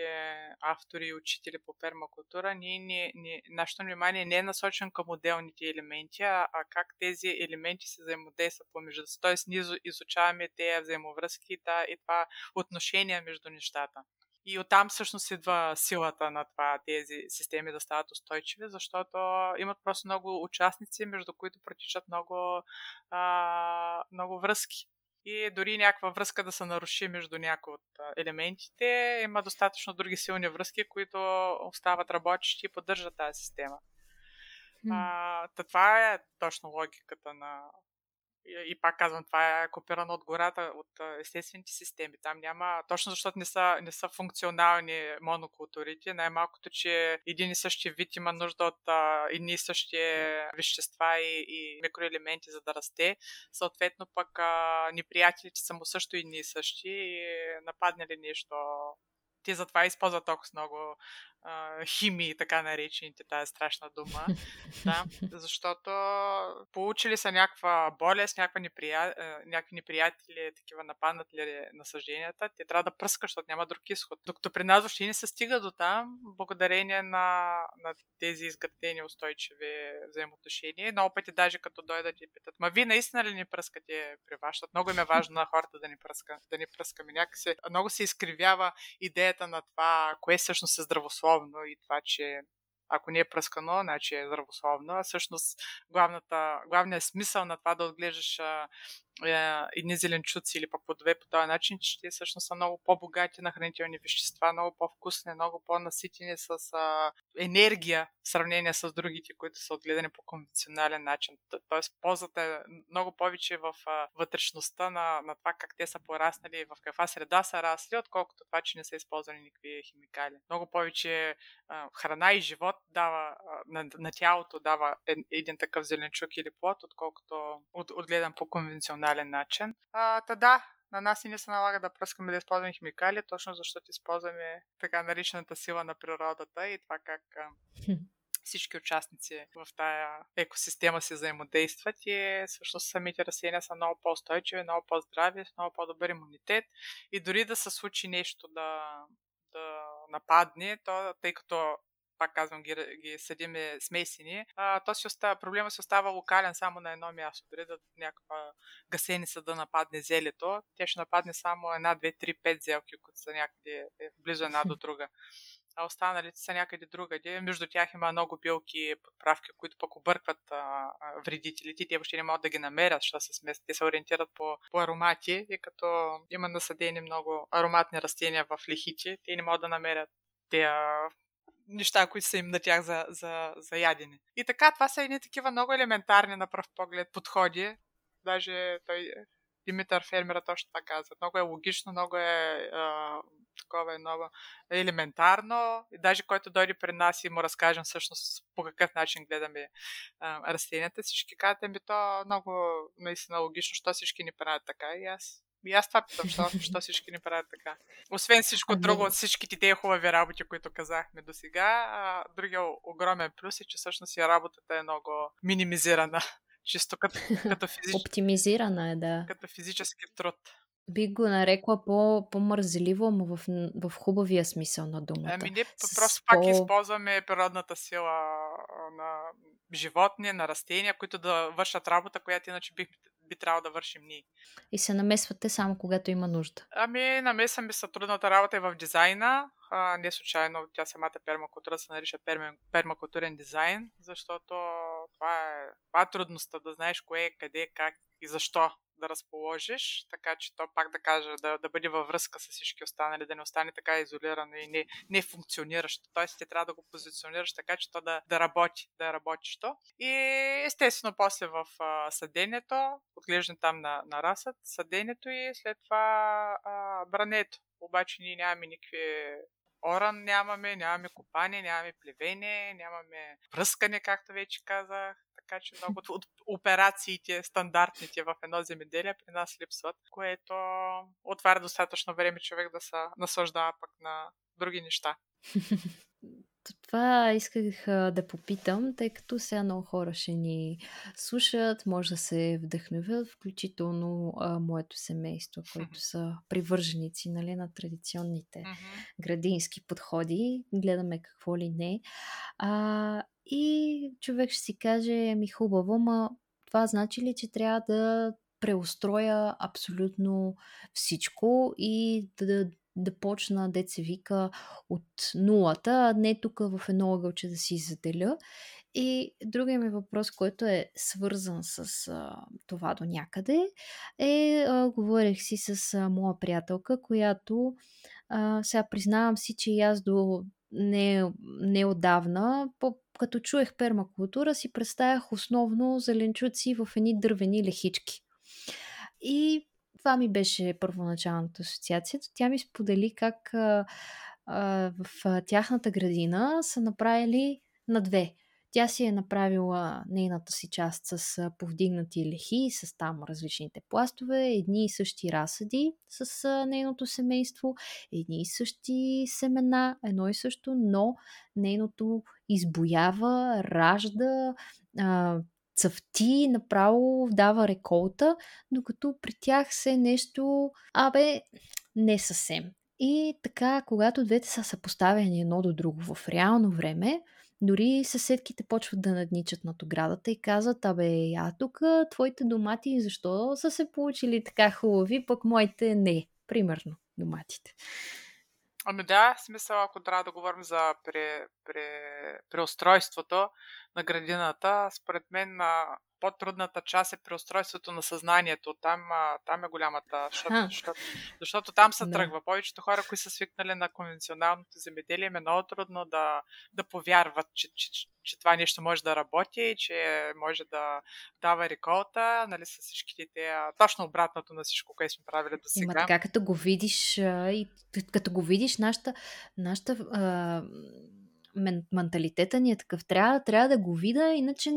автори и учители по пермакултура, ние, ние, ние, нашето внимание не е насочено към отделните елементи, а, а как тези елементи се взаимодействат помежду си. Тоест, ние изучаваме тези взаимовръзки и, и това отношение между нещата. И оттам всъщност идва силата на това тези системи да стават устойчиви, защото имат просто много участници, между които протичат много, а, много връзки и дори някаква връзка да се наруши между някои от елементите, има достатъчно други силни връзки, които остават работещи и поддържат тази система. Mm. А, това е точно логиката на, и, пак казвам, това е копирано от гората, от естествените системи. Там няма, точно защото не са, не са функционални монокултурите, най-малкото, че един и същи вид има нужда от а, едни и същи вещества и, и микроелементи, за да расте. Съответно пък а, неприятелите са му също едни и същи и нападне ли нещо те затова използват толкова много химии, така наречените, тази страшна дума. да, защото получили са някаква болест, някаква неприя... някакви неприятели, такива нападнатели насъжденията, те трябва да пръскат, защото няма друг изход. Докато при нас въобще не се стига до там, благодарение на, на тези изградени устойчиви взаимоотношения. Много пъти даже като дойдат и питат, ма вие наистина ли ни пръскате при вас? Защото много им е важно на хората да ни, пръска, да ни пръскаме. Някакси много се изкривява идеята на това, кое всъщност е здравословно здравословно и това, че ако не е пръскано, значи е здравословно. А всъщност главната, главният смисъл на това да отглеждаш едни зеленчуци или пък плодове по този начин, че те всъщност са много по-богати на хранителни вещества, много по-вкусни, много по-наситени с а, енергия в сравнение с другите, които са отгледани по конвенционален начин. Тоест, ползата е много повече в а, вътрешността на, на това как те са пораснали, в каква среда са расли, отколкото това, че не са използвали никакви химикали. Много повече а, храна и живот дава а, на, на тялото дава един такъв зеленчук или плод, отколкото от, отгледан по конвенционален рационален начин. А, та да, на нас и не се налага да пръскаме да използваме химикали, точно защото използваме така наричаната сила на природата и това как всички участници в тая екосистема си взаимодействат и всъщност самите растения са много по-устойчиви, много по-здрави, с много по-добър имунитет и дори да се случи нещо да, да нападне, то, тъй като пак казвам, ги, ги съдиме смесени, а, то си остава, проблема си остава локален само на едно място. Дори да някаква гасеница да нападне зелето, тя ще нападне само една, две, три, пет зелки, които са някъде е, близо една до друга. А останалите са някъде другаде. Между тях има много билки подправки, които пък объркват а, а, вредителите. Те въобще не могат да ги намерят, защото се смесят. Те се ориентират по, по аромати и като има насъдени много ароматни растения в лихите, те не могат да намерят те неща, които са им на тях за, за, за ядене. И така, това са едни такива много елементарни на пръв поглед подходи. Даже той Димитър Фермера точно това казва. Много е логично, много е а, такова е много елементарно. И даже който дойде при нас и му разкажем всъщност по какъв начин гледаме а, растенията, всички казват, ми то много наистина логично, що всички ни правят така. И аз и аз това питам, що, що всички ни правят така. Освен всичко ами... друго от всичките тези хубави работи, които казахме до сега, другия огромен плюс е, че всъщност и работата е много минимизирана. Чисто като, като физически. Оптимизирана е, да. Като физически труд. Би го нарекла по, по-мързеливо, но в, в хубавия смисъл на думата. Ами не, просто пак по... използваме природната сила на животни, на растения, които да вършат работа, която иначе бих, би трябвало да вършим ние. И се намесвате само когато има нужда. Ами, намесваме са трудната работа и в дизайна. А, не случайно тя самата пермакултура се нарича пермакултурен дизайн, защото това е, това е трудността да знаеш кое, къде, как и защо да разположиш, така че то пак да каже, да, да бъде във връзка с всички останали, да не остане така изолирано и не, не функциониращо. Тоест, ти трябва да го позиционираш така, че то да, да работи, да работи то. И естествено, после в а, съдението, отглеждане там на, на расът, съдението и след това а, брането. Обаче ние нямаме никакви оран нямаме, нямаме копане, нямаме плевене, нямаме пръскане, както вече казах така че много от операциите, стандартните в едно земеделие при нас липсват, което отваря достатъчно време човек да се наслаждава пък на други неща. Това исках да попитам, тъй като сега много хора ще ни слушат, може да се вдъхновят, включително а, моето семейство, които са привърженици нали, на традиционните градински подходи. Гледаме какво ли не. А, и човек ще си каже, ми хубаво, ма това значи ли, че трябва да преустроя абсолютно всичко и да, да, да почна, деца вика, от нулата, а не тук в едно ъгълче да си заделя. И другия ми въпрос, който е свързан с а, това до някъде, е, а, говорих си с а, моя приятелка, която а, сега признавам си, че и аз до не, не отдавна, по, като чуех пермакултура, си представях основно зеленчуци в едни дървени лехички. И това ми беше първоначалната асоциация. Тя ми сподели как а, а, в тяхната градина са направили на две. Тя си е направила нейната си част с повдигнати лехи, с там различните пластове, едни и същи разсъди с нейното семейство, едни и същи семена, едно и също, но нейното избоява, ражда, цъфти, направо дава реколта, докато при тях се нещо, абе, не съвсем. И така, когато двете са съпоставени едно до друго в реално време, дори съседките почват да надничат над оградата и казват, абе, а тук твоите домати защо са се получили така хубави, пък моите не, примерно, доматите. Ами да, смисъл, ако трябва да говорим за пре, пре, преустройството на градината, според мен по-трудната част е преустройството на съзнанието. Там, там е голямата, защото, защото, защото там се да. тръгва. Повечето хора, които са свикнали на конвенционалното земеделие, е много трудно да, да повярват, че, че, че, че това нещо може да работи, че може да дава реколта, нали, с всичките те, точно обратното на всичко, което сме правили до сега. Има така, като го видиш и като го видиш, нашата, нашата а менталитета ни е такъв. Трябва, трябва да го видя, иначе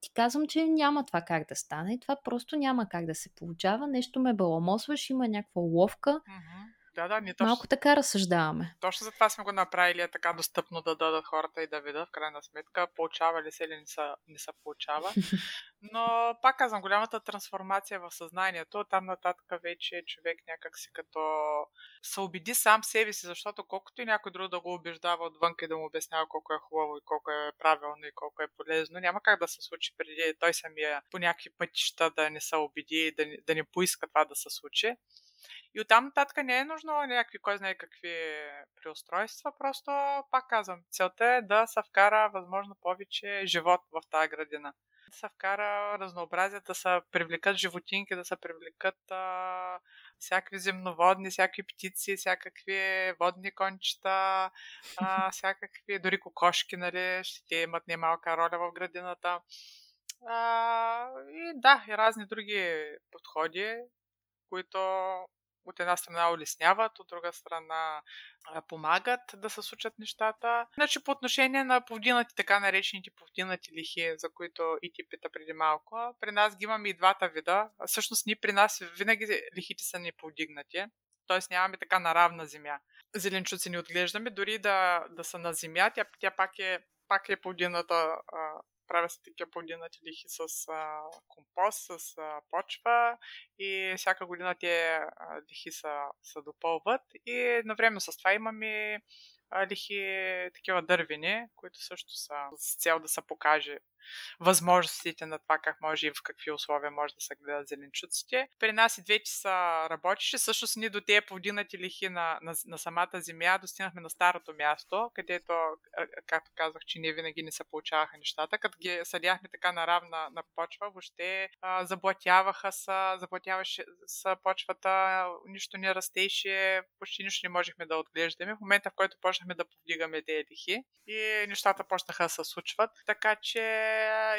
ти казвам, че няма това как да стане. Това просто няма как да се получава. Нещо ме баламосваш, има някаква ловка. Mm-hmm. Да, да, ние точно... Малко така разсъждаваме. Точно за това сме го направили е така достъпно да дадат хората и да видят в крайна сметка получава ли се или не се, не се получава. Но пак казвам, голямата трансформация в съзнанието, там нататък вече човек някак си като се убеди сам себе си, защото колкото и някой друг да го убеждава отвън и да му обяснява колко е хубаво и колко е правилно и колко е полезно, няма как да се случи преди той самия по някакви пътища да не се убеди и да, да не поиска това да се случи. И оттам нататък не е нужно някакви, кой знае какви преустройства, просто, пак казвам, целта е да се вкара възможно повече живот в тази градина. Да се вкара разнообразие, да се привлекат животинки, да се привлекат а, всякакви земноводни, всякакви птици, всякакви водни кончета, а, всякакви, дори кокошки, нали, ще те имат немалка роля в градината. А, и да, и разни други подходи, които от една страна улесняват, от друга страна помагат да се случат нещата. Значи по отношение на повдинати, така наречените повдинати лихи, за които и ти пита преди малко, при нас ги имаме и двата вида. Всъщност ние при нас винаги лихите са ни повдигнати, т.е. нямаме така на равна земя. Зеленчуци ни отглеждаме, дори да, да са на земя, тя, тя пак е пак е повдината правя се такива подинати лихи с а, компост, с а, почва и всяка година те лихи са, се допълват и едновременно с това имаме лихи такива дървени, които също са с цел да се покаже възможностите на това как може и в какви условия може да се гледат зеленчуците. При нас и двете са работещи. Всъщност ние до тези повдигнати лихи на, на, на самата земя достигнахме на старото място, където, както казах, че ние винаги не се получаваха нещата. Като ги съдяхме така на равна на почва, въобще а, заблатяваха са, заблатяваше са почвата, нищо не растеше, почти нищо не можехме да отглеждаме. В момента, в който почнахме да повдигаме тези лихи и нещата почнаха да се случват. Така че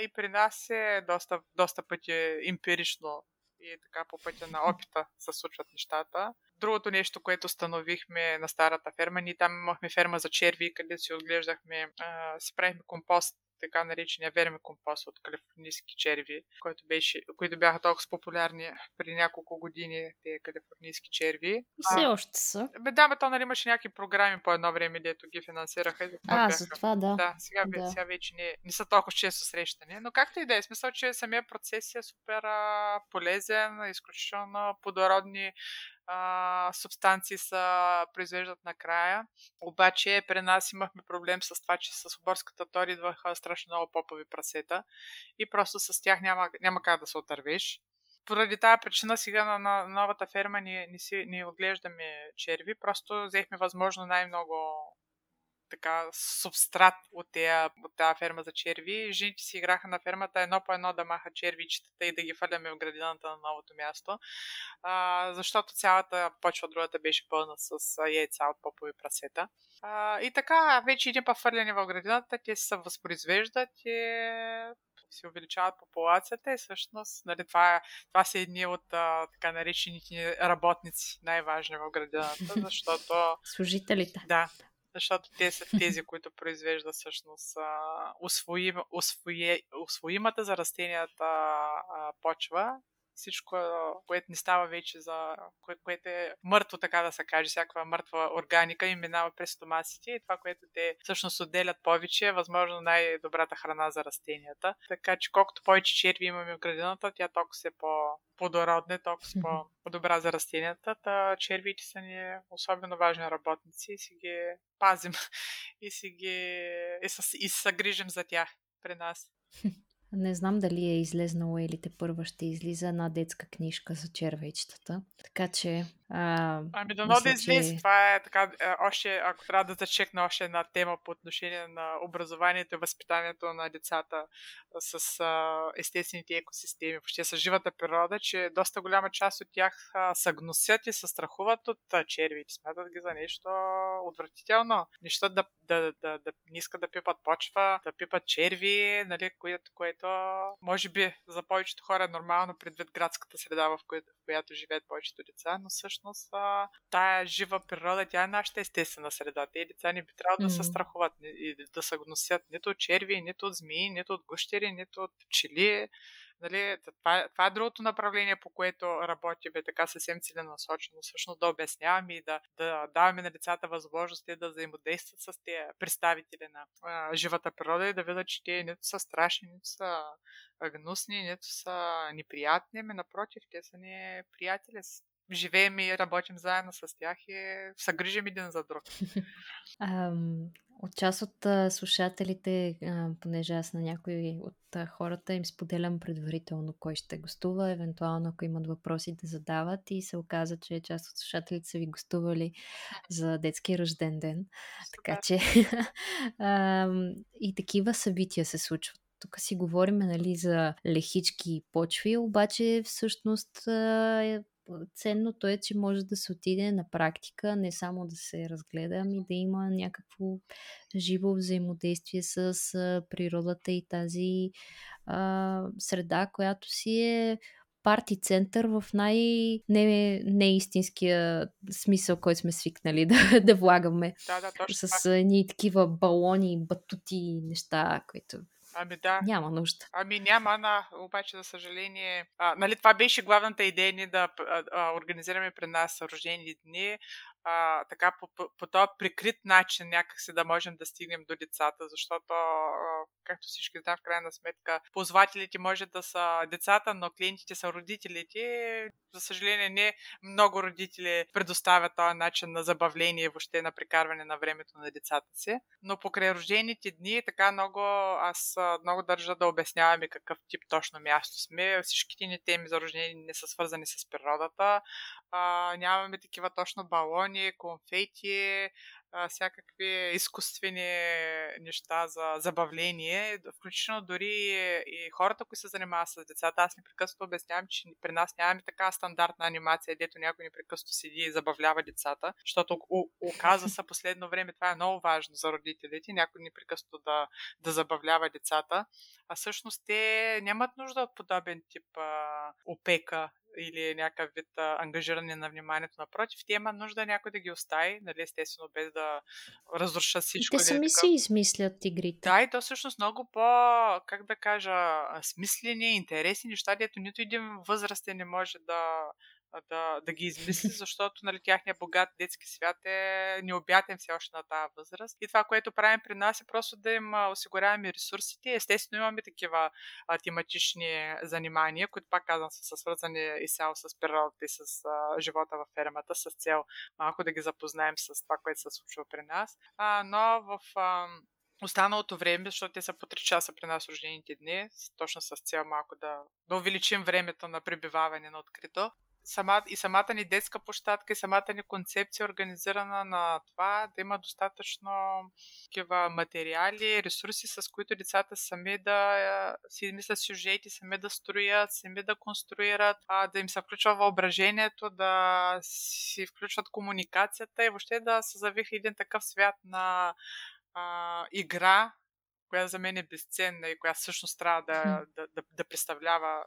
и при нас е доста, доста пъти емпирично и така по пътя на опита се случват нещата. Другото нещо, което установихме на старата ферма, ние там имахме ферма за черви, където си отглеждахме, а, си правихме компост така наречения вермикомпост от калифорнийски черви, който беше, които бяха толкова популярни преди няколко години, тези калифорнийски черви. И все а, още са. Бе, да, бе, то нали имаше някакви програми по едно време, дето ги финансираха. И а, бяха. за това да. Да, сега, да. сега вече не, не са толкова често срещани. Но както и да е, смисъл, че самия процес е супер а, полезен, изключително плодородни субстанции се произвеждат накрая. Обаче при нас имахме проблем с това, че с оборската тори идваха страшно много попови прасета и просто с тях няма, няма как да се отървеш. Поради тази причина сега на, на новата ферма ни, ни, си, ни отглеждаме черви, просто взехме възможно най-много така субстрат от, тея, от тази ферма за черви. Жените си играха на фермата едно по едно да махат червичетата и да ги фърляме в градината на новото място, а, защото цялата почва другата беше пълна с яйца от попови прасета. А, и така, вече един път фърляне в градината, те се възпроизвеждат и се увеличават популацията и всъщност нали, това, това са едни от а, така наречените работници, най-важни в градината, защото... Служителите. Да, защото те са тези, които произвеждат всъщност усвоим, усвои, усвоимата за растенията почва всичко, което не става вече за кое, което е мъртво, така да се каже, всякаква мъртва органика и минава през стомасите и това, което те всъщност отделят повече е възможно най-добрата храна за растенията. Така че колкото повече черви имаме в градината, тя толкова се по плодородна, толкова по-добра за растенията. Та червите са ни особено важни работници и си ги пазим и си ги и, се, и се грижим за тях при нас. Не знам дали е излезнала или те първа ще излиза една детска книжка за червейчетата. Така че а, ами да да излезе. Че... Това е така, е, още, ако трябва да зачекна още една тема по отношение на образованието и възпитанието на децата с а, естествените екосистеми, въобще с живата природа, че доста голяма част от тях а, се гносят и се страхуват от а, червите. Смятат ги за нещо отвратително. Нещо да, да, да, да, да не искат да пипат почва, да пипат черви, нали, което, което може би за повечето хора е нормално предвид градската среда, в която, в която живеят повечето деца, но също всъщност а, тая жива природа, тя е нашата естествена среда. Те деца не би трябвало да се страхуват и да се гносят нито от черви, нито от змии, нито от гущери, нито от пчели. Нали, това, това е другото направление, по което работи бе така съвсем целенасочено. Всъщност да обясняваме и да, да даваме на децата възможности да взаимодействат с тези представители на а, живата природа и да видят, че те нито са страшни, нито са гнусни, нито са неприятни, ами напротив, те са ни приятели живеем и работим заедно с тях и се грижим един за друг. от част от слушателите, понеже аз на някои от хората им споделям предварително кой ще гостува, евентуално ако имат въпроси да задават и се оказа, че част от слушателите са ви гостували за детски рожден ден. Така че и такива събития се случват тук си говорим нали, за лехички почви, обаче всъщност е, ценното е, че може да се отиде на практика, не само да се разгледа, ами да има някакво живо взаимодействие с природата и тази а, среда, която си е парти център в най-неистинския не смисъл, който сме свикнали да, да влагаме. Да, да, точно. С едни такива балони, батути, неща, които Ами да. Няма нужда. Ами няма, на, обаче, за съжаление. А, нали, това беше главната идея ни да а, а, организираме при нас рождени дни. А, така по, по, по този прикрит начин някакси да можем да стигнем до децата, защото, а, както всички знаем, в крайна сметка, ползвателите може да са децата, но клиентите са родителите. За съжаление, не много родители предоставят този начин на забавление и въобще на прекарване на времето на децата си. Но покрай рождените дни, така много, аз много държа да обясняваме какъв тип точно място сме. Всичките ни теми за рождение не са свързани с природата. А, нямаме такива точно балони, конфети, а, всякакви изкуствени неща за забавление, включително дори и хората, които се занимават с децата. Аз непрекъснато обяснявам, че при нас нямаме така стандартна анимация, дето някой непрекъснато седи и забавлява децата, защото оказва се последно време това е много важно за родителите, някой непрекъснато да, да забавлява децата, а всъщност те нямат нужда от подобен тип а, опека или някакъв вид а, ангажиране на вниманието. Напротив, те има нужда някой да ги остави, нали, естествено, без да разрушат всичко. И те сами си измислят игрите. Да, и то всъщност много по, как да кажа, смислени, интересни неща, дето нито един възрастен не може да, да, да ги измисли, защото нали, тяхният богат детски свят е необятен все още на тази възраст. И това, което правим при нас е просто да им осигуряваме ресурсите. Естествено имаме такива а, тематични занимания, които пак казвам са свързани изцяло с природата и с а, живота в фермата, с цел малко да ги запознаем с това, което се случва при нас. А, но в а, останалото време, защото те са по 3 часа при нас рождените дни, точно с цел малко да, да увеличим времето на пребиваване на открито сама, и самата ни детска площадка и самата ни концепция организирана на това да има достатъчно такива материали, ресурси, с които децата сами да си измислят сюжети, сами да строят, сами да конструират, а, да им се включва въображението, да си включват комуникацията и въобще да се завиха един такъв свят на а, игра, която за мен е безценна и която всъщност трябва да, да, да, да представлява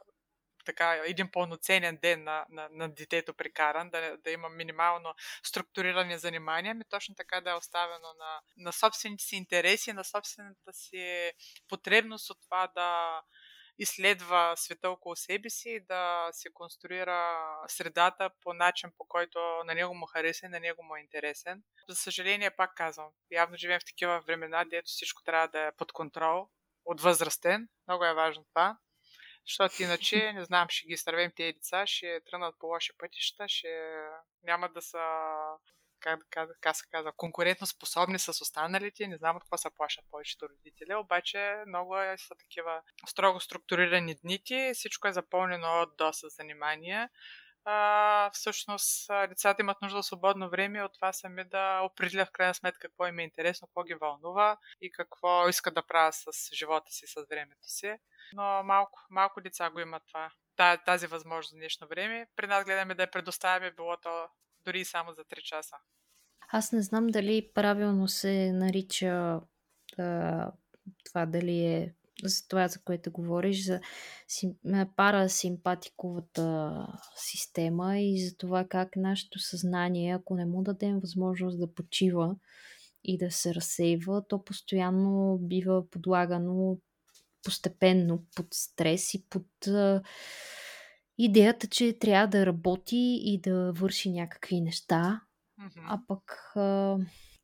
така един пълноценен ден на, на, на детето прикаран, да, да има минимално структурирани занимания, ми точно така да е оставено на, на собствените си интереси, на собствената си потребност от това да изследва света около себе си и да се конструира средата по начин, по който на него му хареса и на него му е интересен. За съжаление, пак казвам, явно живеем в такива времена, дето всичко трябва да е под контрол от възрастен. Много е важно това. Защото иначе, не знам, ще ги изтървем тези деца, ще тръгнат по лоши пътища, ще няма да са как, как, как се казва, конкурентно способни с останалите. Не знам от какво се плащат повечето родители, обаче много е, са такива строго структурирани дните, всичко е запълнено от доста занимания. А, всъщност децата имат нужда от свободно време от това сами да определят в крайна сметка какво им е интересно, какво ги вълнува и какво искат да правят с живота си, с времето си но малко, малко деца го имат това, тази възможност в днешно време. При нас гледаме да я предоставяме, било то дори само за 3 часа. Аз не знам дали правилно се нарича а, това, дали е за това, за което говориш, за сим, парасимпатиковата система и за това как нашето съзнание, ако не му дадем възможност да почива и да се разсейва, то постоянно бива подлагано постепенно под стрес и под идеята, че трябва да работи и да върши някакви неща, mm-hmm. а пък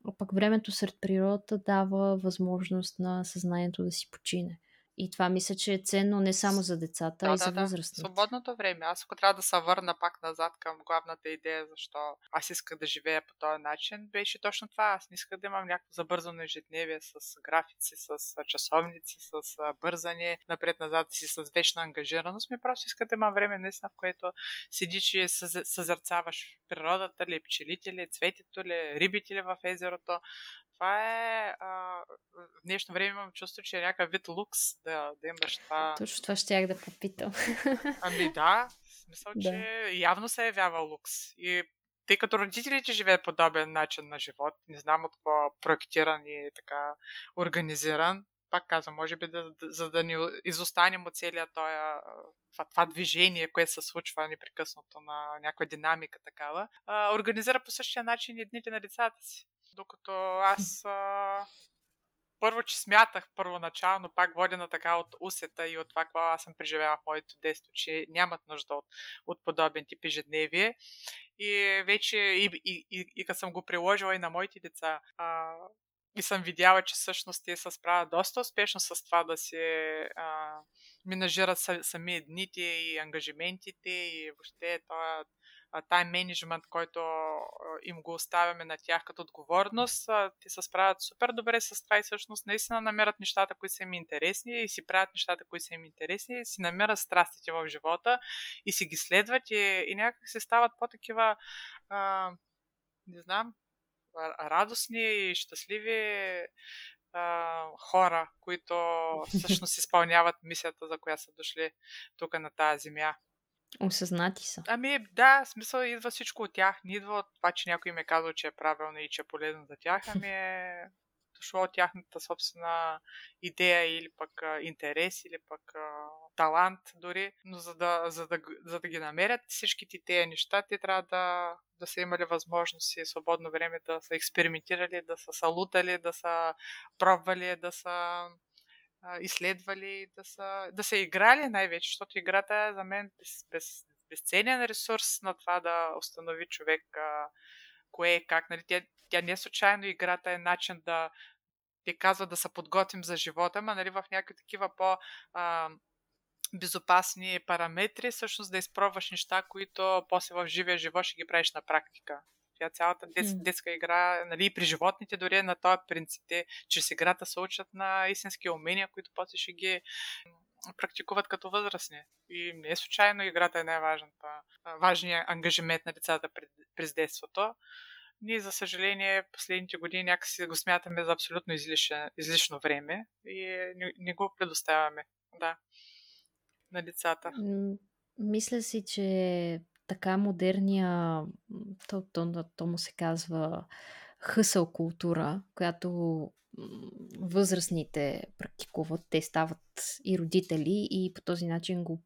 а пък времето сред природата дава възможност на съзнанието да си почине. И това мисля, че е ценно не само за децата, да, а и за да, възрастните. Да. Свободното време. Аз ако трябва да се върна пак назад към главната идея, защо аз исках да живея по този начин, беше точно това. Аз не исках да имам някакво забързано ежедневие с графици, с часовници, с бързане напред-назад си с вечна ангажираност. Ми просто исках да имам време, наистина, в което седиш и съзърцаваш природата ли, пчелите ли, цветето ли, рибите ли в езерото, това е... А, в днешно време имам чувство, че е някакъв вид лукс да, да имаш това. Точно това ще я да попитам. Ами да, в смисъл, да. че явно се явява лукс. И тъй като родителите живеят подобен начин на живот, не знам от какво проектиран и така организиран, пак казвам, може би да, да, за да ни изостанем от целият този, това, това движение, което се случва непрекъснато на някаква динамика такава, а, организира по същия начин и дните на децата си. Докато аз а, първо, че смятах първоначално, пак водена така от усета и от това, какво аз съм преживяла в моето детство, че нямат нужда от, от подобен тип ежедневие. И вече, и, и, и, и като съм го приложила и на моите деца, а, и съм видяла, че всъщност те се справят доста успешно с това да се а, менажират сами дните и ангажиментите и въобще това тайм менеджмент, който им го оставяме на тях като отговорност, те се справят супер добре с това и всъщност наистина намерят нещата, които са им интересни и си правят нещата, които са им интересни и си намерят страстите в живота и си ги следват и, и някак се стават по-такива а, не знам, радостни и щастливи хора, които всъщност изпълняват мисията, за която са дошли тук на тази земя. Осъзнати са. Ами да, смисъл идва всичко от тях. Не идва от това, че някой им е казал, че е правилно и че е полезно за тях, ами е дошло от тяхната собствена идея или пък а, интерес, или пък а, талант дори. Но за да, за, да, за да ги намерят всичките тези неща, те трябва да, да са имали възможност и свободно време да са експериментирали, да са салутали, да са пробвали, да са изследвали, да са, да са играли най-вече, защото играта е за мен без, без, безценен ресурс на това да установи човек а, кое е как. Нали? Тя, тя не случайно играта е начин да ти казва да се подготвим за живота, но нали, в някакви такива по- а, безопасни параметри, всъщност да изпробваш неща, които после в живия живот ще ги правиш на практика. Тя цялата дет, детска игра, нали, и при животните дори е на този принцип. Те чрез играта се учат на истински умения, които после ще ги практикуват като възрастни. И не е случайно играта е най-важната, важният ангажимент на децата през детството. Ние, за съжаление, последните години някакси го смятаме за абсолютно излишно, излишно време и не, не го предоставяме да, на децата. Мисля си, че така модерния, то, то, то му се казва хъсъл култура, която възрастните практикуват. Те стават и родители и по този начин го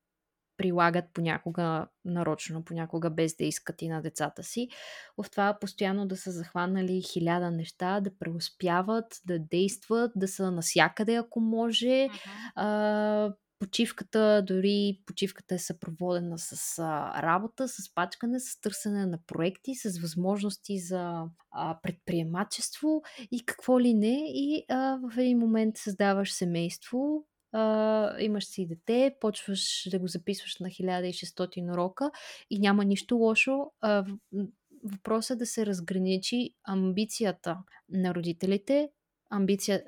прилагат понякога нарочно, понякога без да искат и на децата си. В това постоянно да са захванали хиляда неща, да преуспяват, да действат, да са насякъде, ако може. Uh-huh. А, почивката, дори почивката е съпроводена с а, работа, с пачкане, с търсене на проекти, с възможности за а, предприемачество и какво ли не. И а, в един момент създаваш семейство, а, имаш си дете, почваш да го записваш на 1600 урока и няма нищо лошо. А, въпросът е да се разграничи амбицията на родителите амбиция,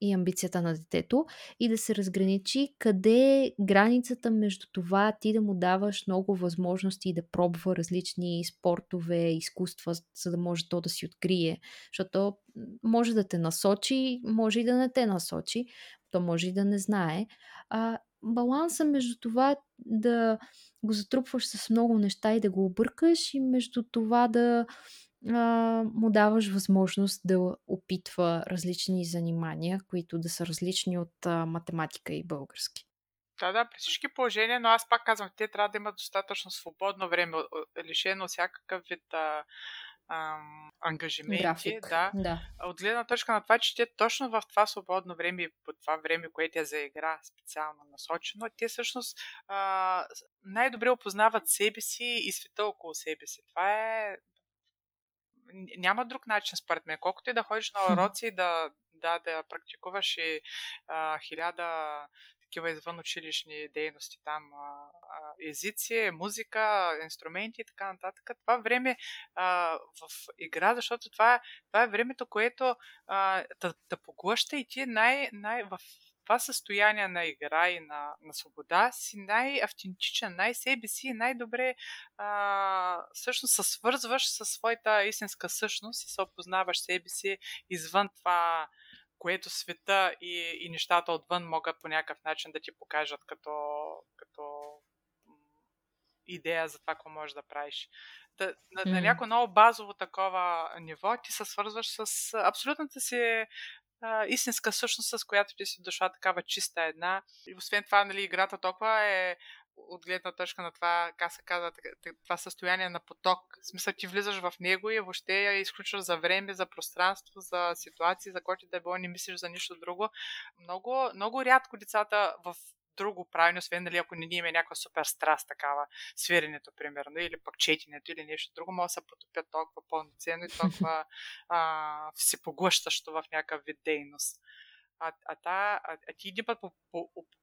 и амбицията на детето и да се разграничи къде е границата между това ти да му даваш много възможности да пробва различни спортове, изкуства, за да може то да си открие. Защото може да те насочи, може и да не те насочи, то може и да не знае. А, баланса между това да го затрупваш с много неща и да го объркаш и между това да а, му даваш възможност да опитва различни занимания, които да са различни от а, математика и български. Да, да, при всички положения, но аз пак казвам, те трябва да имат достатъчно свободно време, лишено всякакъв вид а, ам, ангажименти. График, да. да. От гледна точка на това, че те точно в това свободно време по това време, което е за игра специално насочено, те всъщност а, най-добре опознават себе си и света около себе си. Това е няма друг начин, според мен. Колкото и да ходиш на уроци, да, да, да практикуваш и а, хиляда такива извън училищни дейности там, а, а, езици, музика, инструменти и така нататък. Това време а, в игра, защото това, е, това е времето, което а, да, да поглъща и ти най, най, в това състояние на игра и на, на свобода си най-автентичен, най-себе си и най-добре а, всъщност се свързваш със своята истинска същност и се опознаваш себе си извън това, което света и, и нещата отвън могат по някакъв начин да ти покажат като, като идея за това, какво можеш да правиш. Да, на, на някакво много базово такова ниво ти се свързваш с абсолютната си а, истинска същност, с която ти си дошла такава чиста една. И освен това, нали, играта толкова е от гледна точка на това, как се казва, това състояние на поток. В смисъл, ти влизаш в него и въобще я изключваш за време, за пространство, за ситуации, за който да било, не мислиш за нищо друго. Много, много рядко децата в друго правилно, освен нали, ако не ни има някаква супер страст такава, свиренето, примерно, или пък четенето, или нещо друго, може да се потопят толкова пълноценно и толкова а, всепоглъщащо в някакъв вид дейност. А, а, та, а, а ти един път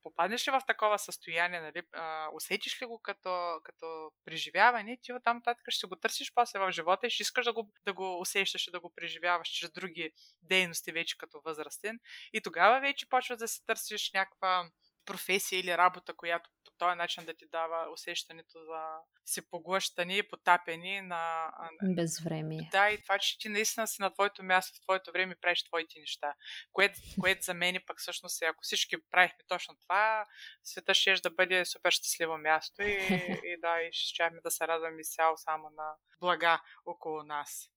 попаднеш ли в такова състояние, нали, а, усетиш ли го като, като преживяване, ти оттам нататък ще го търсиш после в живота и ще искаш да го, да го усещаш и да го преживяваш чрез други дейности вече като възрастен. И тогава вече почваш да си търсиш някаква професия или работа, която по този начин да ти дава усещането за си поглъщане и потапени на... Безвремие. Да, и това, че ти наистина си на твоето място, в твоето време правиш твоите неща. Което, което за мен пък всъщност е, ако всички правихме точно това, света ще да бъде супер щастливо място и, и да, и ще да се радваме изцяло само на блага около нас.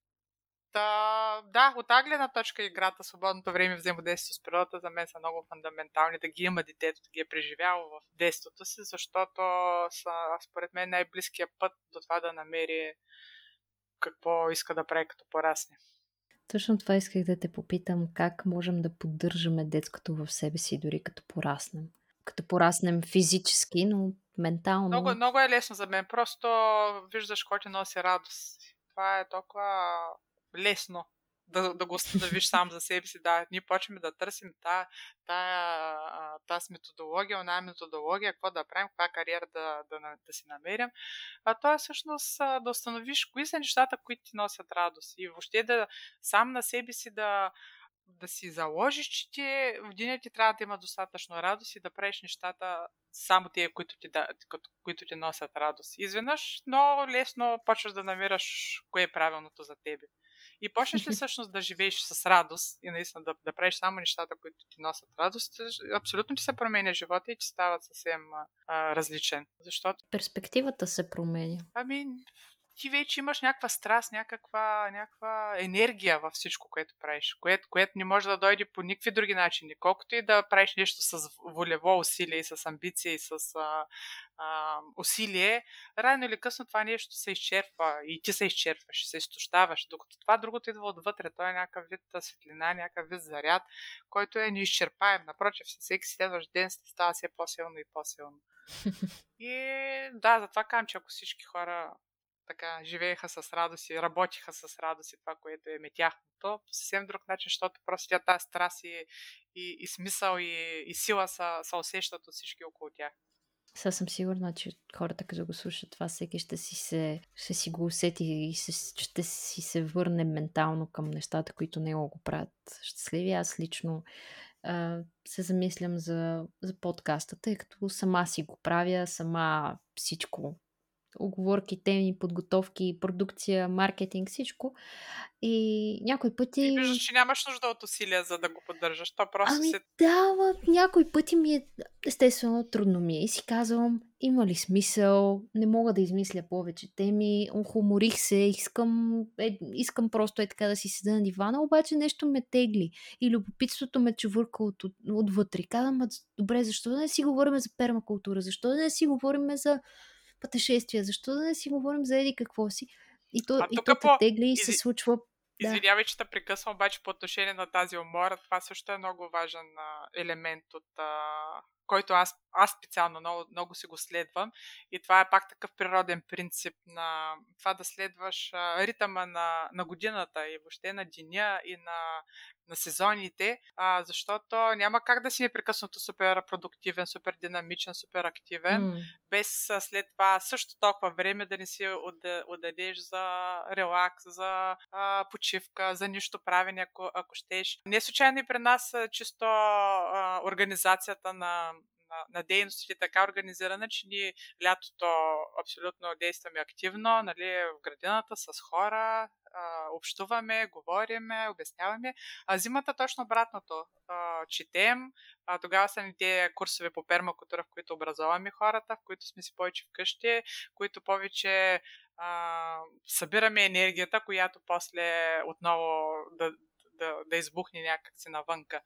Та, да, от тази гледна точка играта, свободното време взаимодействието с природата за мен са много фундаментални да ги има детето, да ги е преживяло в детството си, защото са, според мен, най-близкият път до това да намери какво иска да прави като порасне. Точно това исках да те попитам. Как можем да поддържаме детското в себе си, дори като пораснем? Като пораснем физически, но ментално. Много, много е лесно за мен. Просто виждаш кой ти носи радост. Това е толкова лесно да, да го установиш сам за себе си. Да, ние почваме да търсим тази та, та, методология, она методология, какво да правим, каква кариера да, да, да си намерим. А то е всъщност да установиш кои са нещата, които ти носят радост. И въобще да сам на себе си да, да си заложиш, че ти в деня ти трябва да има достатъчно радост и да правиш нещата само тия, които ти, да, които ти носят радост. Изведнъж много лесно почваш да намираш кое е правилното за тебе. И почнеш ли всъщност да живееш с радост и наистина да, да правиш само нещата, които ти носят радост, абсолютно ти се променя живота и ти става съвсем а, различен. Защото... Перспективата се променя. Ами, ти вече имаш някаква страст, някаква, някаква енергия във всичко, което правиш, което, което не може да дойде по никакви други начини. Колкото и да правиш нещо с волево усилие, с амбиция и с а, а, усилие, рано или късно това нещо се изчерпва и ти се изчерпваш, се изтощаваш, докато това другото идва отвътре. Той е някакъв вид светлина, някакъв вид заряд, който е неизчерпаем. Напротив, всеки следващ ден става все по-силно и по-силно. И да, затова казвам, че ако всички хора така живееха с радост и работиха с радост и това, което е метяхното, по съвсем друг начин, защото просто тя тази страст и, и, и смисъл и, и сила са, са усещат от всички около тях. Сега съм сигурна, че хората, като го слушат това, всеки ще си, се, ще си го усети и се, ще си се върне ментално към нещата, които не го правят щастливи. Аз лично а, се замислям за, за подкаста, тъй като сама си го правя, сама всичко оговорки, теми, подготовки, продукция, маркетинг, всичко. И някой пъти... И виждаш, че нямаш нужда от усилия, за да го поддържаш. То просто ами, се... Да, някой пъти ми е естествено трудно ми е. И си казвам, има ли смисъл, не мога да измисля повече теми, хуморих се, искам, е, искам просто е така да си седа на дивана, обаче нещо ме тегли и любопитството ме чувърка от, от, отвътре. Казвам, добре, защо да не си говорим за пермакултура, защо да не си говорим за пътешествия. Защо да не си говорим за еди какво си? И то, и то по... тегли и се случва Извинявай, че те прекъсвам, обаче по отношение на тази умора, това също е много важен а, елемент от а, който аз, аз специално много, много си го следвам. И това е пак такъв природен принцип на това да следваш а, ритъма на, на годината и въобще на деня и на, на сезоните, а, защото няма как да си непрекъснато супер продуктивен, супер динамичен, супер активен, mm. без а, след това също толкова време да не си отдадеш за релакс, за а, почивка, за нищо правене, ако, ако щеш. Не случайно и при нас чисто а, организацията на на, на дейностите така организирана, че ние лятото абсолютно действаме активно, нали, в градината с хора, а, общуваме, говориме, обясняваме. А зимата точно обратното. А, четем, а, тогава са ни те курсове по пермакултура, в които образоваме хората, в които сме си повече вкъщи, които повече а, събираме енергията, която после отново да, да, да избухне някакси навънка.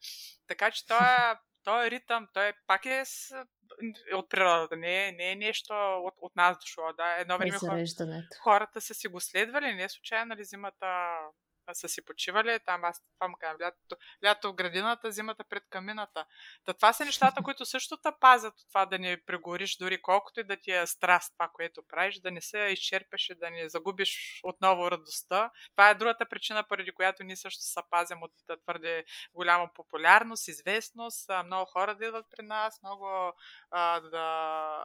Така че това е той е ритъм, той пак е с от природата, не, е, не е нещо от, от нас дошло. Да. Едно време хора, хората са си го следвали, не случайно нали, зимата са си почивали, там аз това му казвам, лято, лято в градината, зимата пред камината. Та това са нещата, които също те пазят от това да не прегориш, дори колкото и да ти е страст това, което правиш, да не се изчерпеш и да не загубиш отново радостта. Това е другата причина, поради която ние също се пазим от твърде голяма популярност, известност, много хора да идват при нас, много а, да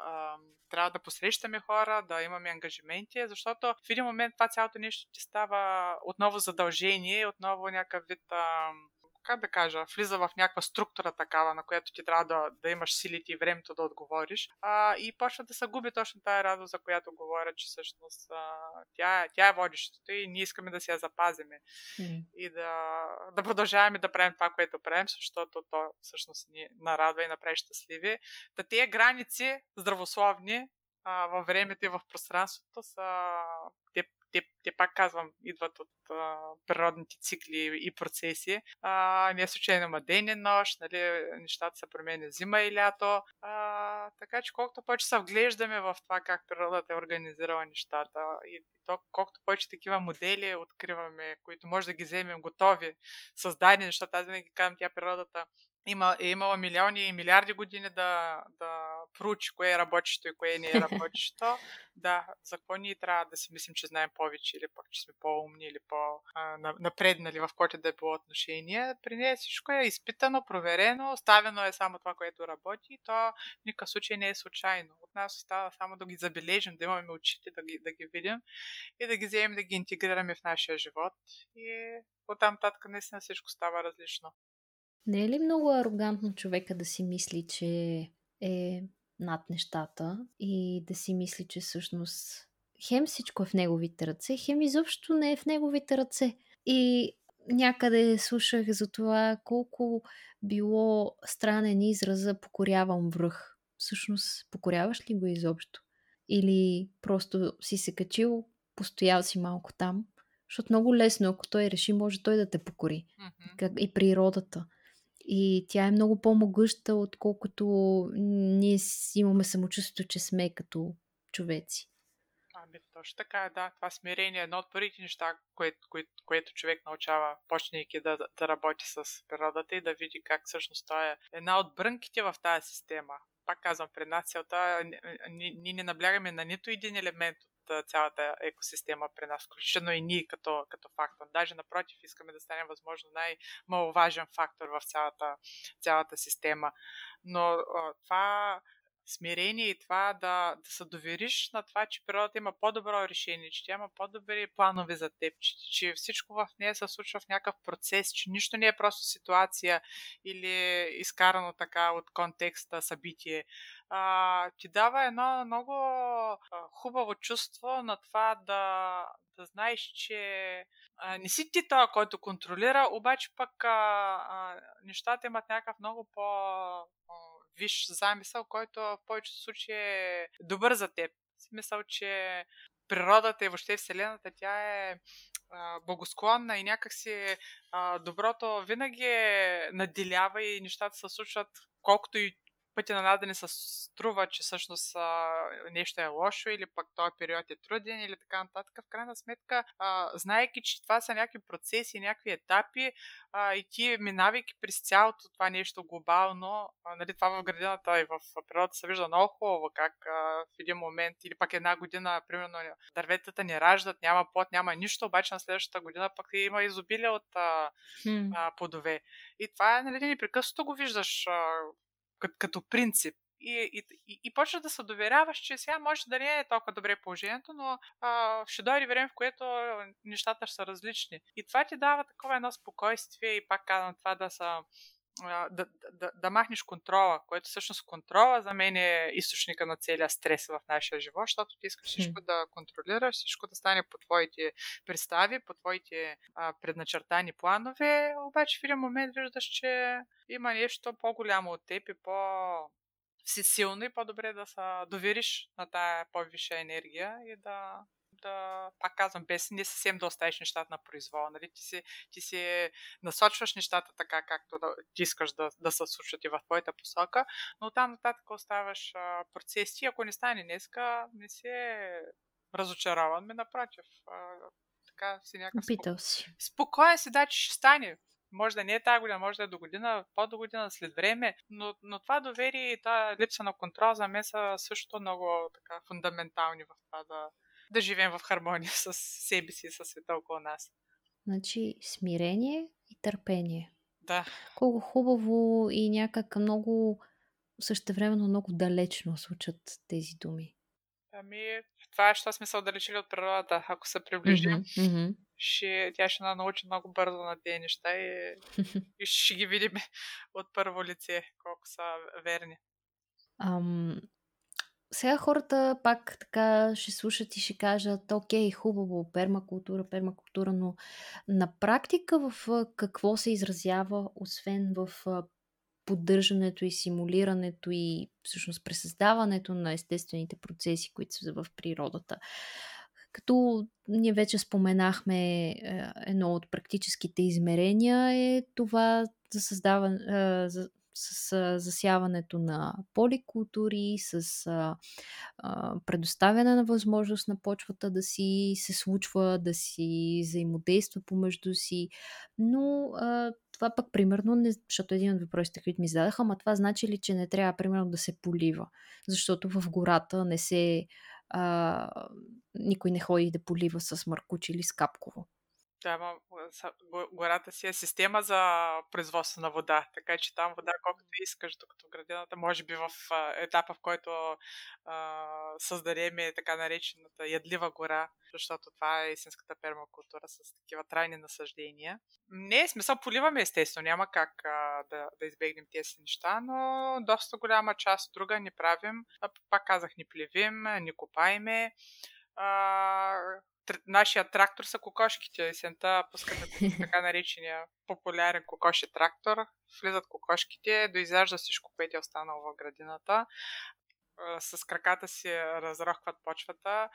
а, трябва да посрещаме хора, да имаме ангажименти, защото в един момент това цялото нещо ти става отново задължение, отново някакъв вид а, как да кажа, влиза в някаква структура такава, на която ти трябва да, да имаш силите и времето да отговориш. А, и почва да се губи точно тази радост, за която говоря, че всъщност а, тя, тя е водещото и ние искаме да си я запазиме. Mm. И да, да продължаваме да правим това, което правим, защото то всъщност ни нарадва и направи щастливи. Та тези граници здравословни във времето и в пространството са те те, те пак казвам, идват от а, природните цикли и процеси. А, не е случайно има ден и нощ, нали, нещата се променят зима и лято. А, така че колкото повече се вглеждаме в това как природата е организирала нещата и то, колкото повече такива модели откриваме, които може да ги вземем готови, създадени, защото аз винаги казвам, тя природата има, е имала милиони и милиарди години да, да проучи кое е работещо и кое не е работещо. да, за какво ние трябва да си мислим, че знаем повече или пък, че сме по-умни или по-напреднали в който да е било отношение. При нея всичко е изпитано, проверено, оставено е само това, което работи и то в никакъв случай не е случайно. От нас остава само да ги забележим, да имаме очите, да ги, да ги видим и да ги вземем, да ги интегрираме в нашия живот. И оттам татък наистина всичко става различно. Не е ли много арогантно човека да си мисли, че е над нещата и да си мисли, че всъщност хем всичко е в неговите ръце, хем изобщо не е в неговите ръце. И някъде слушах за това колко било странен израза покорявам връх. Всъщност, покоряваш ли го изобщо? Или просто си се качил, постоял си малко там? Защото много лесно, ако той реши, може той да те покори. Mm-hmm. И природата. И тя е много по-могъща, отколкото ние имаме самочувствието, че сме като човеци. Ами, точно така е, да. Това смирение е едно от първите неща, което, което, което човек научава, почнейки да, да работи с природата и да види как всъщност това е една от брънките в тази система. Пак казвам, пред нас целта, ние не наблягаме на нито един елемент от цялата екосистема при нас, включително и ние като, като фактор. Даже напротив, искаме да станем възможно най-маловажен фактор в цялата, цялата система. Но това смирение и това да, да се довериш на това, че природата има по-добро решение, че тя има по-добри планове за теб, че, че всичко в нея се случва в някакъв процес, че нищо не е просто ситуация или изкарано така от контекста събитие. А, ти дава едно много а, хубаво чувство на това да, да знаеш, че а, не си ти това, който контролира, обаче пък а, а, нещата имат някакъв много по- виж замисъл, който в повечето случаи е добър за теб. Смисъл, че природата и въобще Вселената, тя е а, благосклонна и някакси а, доброто винаги е наделява и нещата се случват колкото и пътя на нас да се струва, че всъщност а, нещо е лошо или пък този период е труден или така нататък. В крайна сметка, а, знаеки, че това са някакви процеси, някакви етапи а, и ти минавайки през цялото това нещо глобално, а, нали, това в градината и в природата се вижда много хубаво, как а, в един момент или пък една година, примерно, дърветата не раждат, няма плод, няма нищо, обаче на следващата година пък има изобилие от а, hmm. а, плодове. И това, нали, непрекъснато го виждаш а, като, като принцип. И, и, и, и почва да се доверяваш, че сега може да не е толкова добре положението, но а, ще дойде време, в което нещата ще са различни. И това ти дава такова едно спокойствие и пак казвам това да са да, да, да махнеш контрола, което всъщност контрола за мен е източника на целия стрес в нашия живот, защото ти искаш всичко да контролираш, всичко да стане по твоите представи, по твоите а, предначертани планове, обаче в един момент виждаш, че има нещо по-голямо от теб и по всесилно и по-добре да се довериш на тая по-висша енергия и да, да, пак казвам, без не съвсем да оставиш нещата на произвол. Нали? Ти, си, ти си насочваш нещата така, както да, ти искаш да, да се случват и в твоята посока, но там нататък оставаш а, процеси. Ако не стане днеска, не се разочарован, ми напротив. А, така си някакъв Питал си. Спокоен си, да, че ще стане. Може да не е тази година, може да е до година, по-до година, след време, но, но това доверие и тази липса на контрол за мен са също много така фундаментални в това да, да живеем в хармония с себе си и с света около нас. Значи смирение и търпение. Да. Колко хубаво и някак много същевременно много далечно звучат тези думи. Ами, това е, що сме се отдалечили от природата. Ако се приближим, mm-hmm. Mm-hmm. Ще, тя ще научи много бързо на тези неща и, и ще ги видим от първо лице, колко са верни. Ам, сега хората пак така ще слушат и ще кажат, окей, хубаво, пермакултура, пермакултура, но на практика в какво се изразява, освен в поддържането и симулирането и всъщност пресъздаването на естествените процеси, които са в природата. Като ние вече споменахме, едно от практическите измерения е това за създаване, за, с засяването на поликултури, с а, а, предоставяне на възможност на почвата да си се случва, да си взаимодейства помежду си. Но а, това пък примерно, не, защото един от въпросите, които ми зададаха, ама това значи ли, че не трябва примерно да се полива? Защото в гората не се а, никой не ходи да полива с маркуч или с капково. Да, ма, гората си е система за производство на вода, така че там вода колкото искаш, докато градината, може би в етапа, в който а, създадеме така наречената ядлива гора, защото това е истинската пермакултура с такива трайни насъждения. Не, е смисъл поливаме естествено, няма как а, да, да избегнем тези неща, но доста голяма част друга не правим. Пак казах, не плевим, не копаеме. А, нашия трактор са кокошките. Есента пускаме така наречения популярен кокоши трактор. Влизат кокошките, доизяжда всичко, което е останало в градината. С краката си разрохват почвата,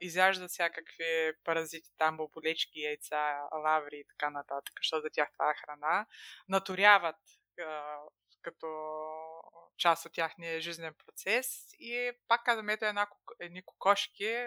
изяждат всякакви паразити, там боболечки, яйца, лаври и така нататък, защото за тях това е храна. Наторяват като част от тяхния жизнен процес и пак казвам, ето една, едни кокошки,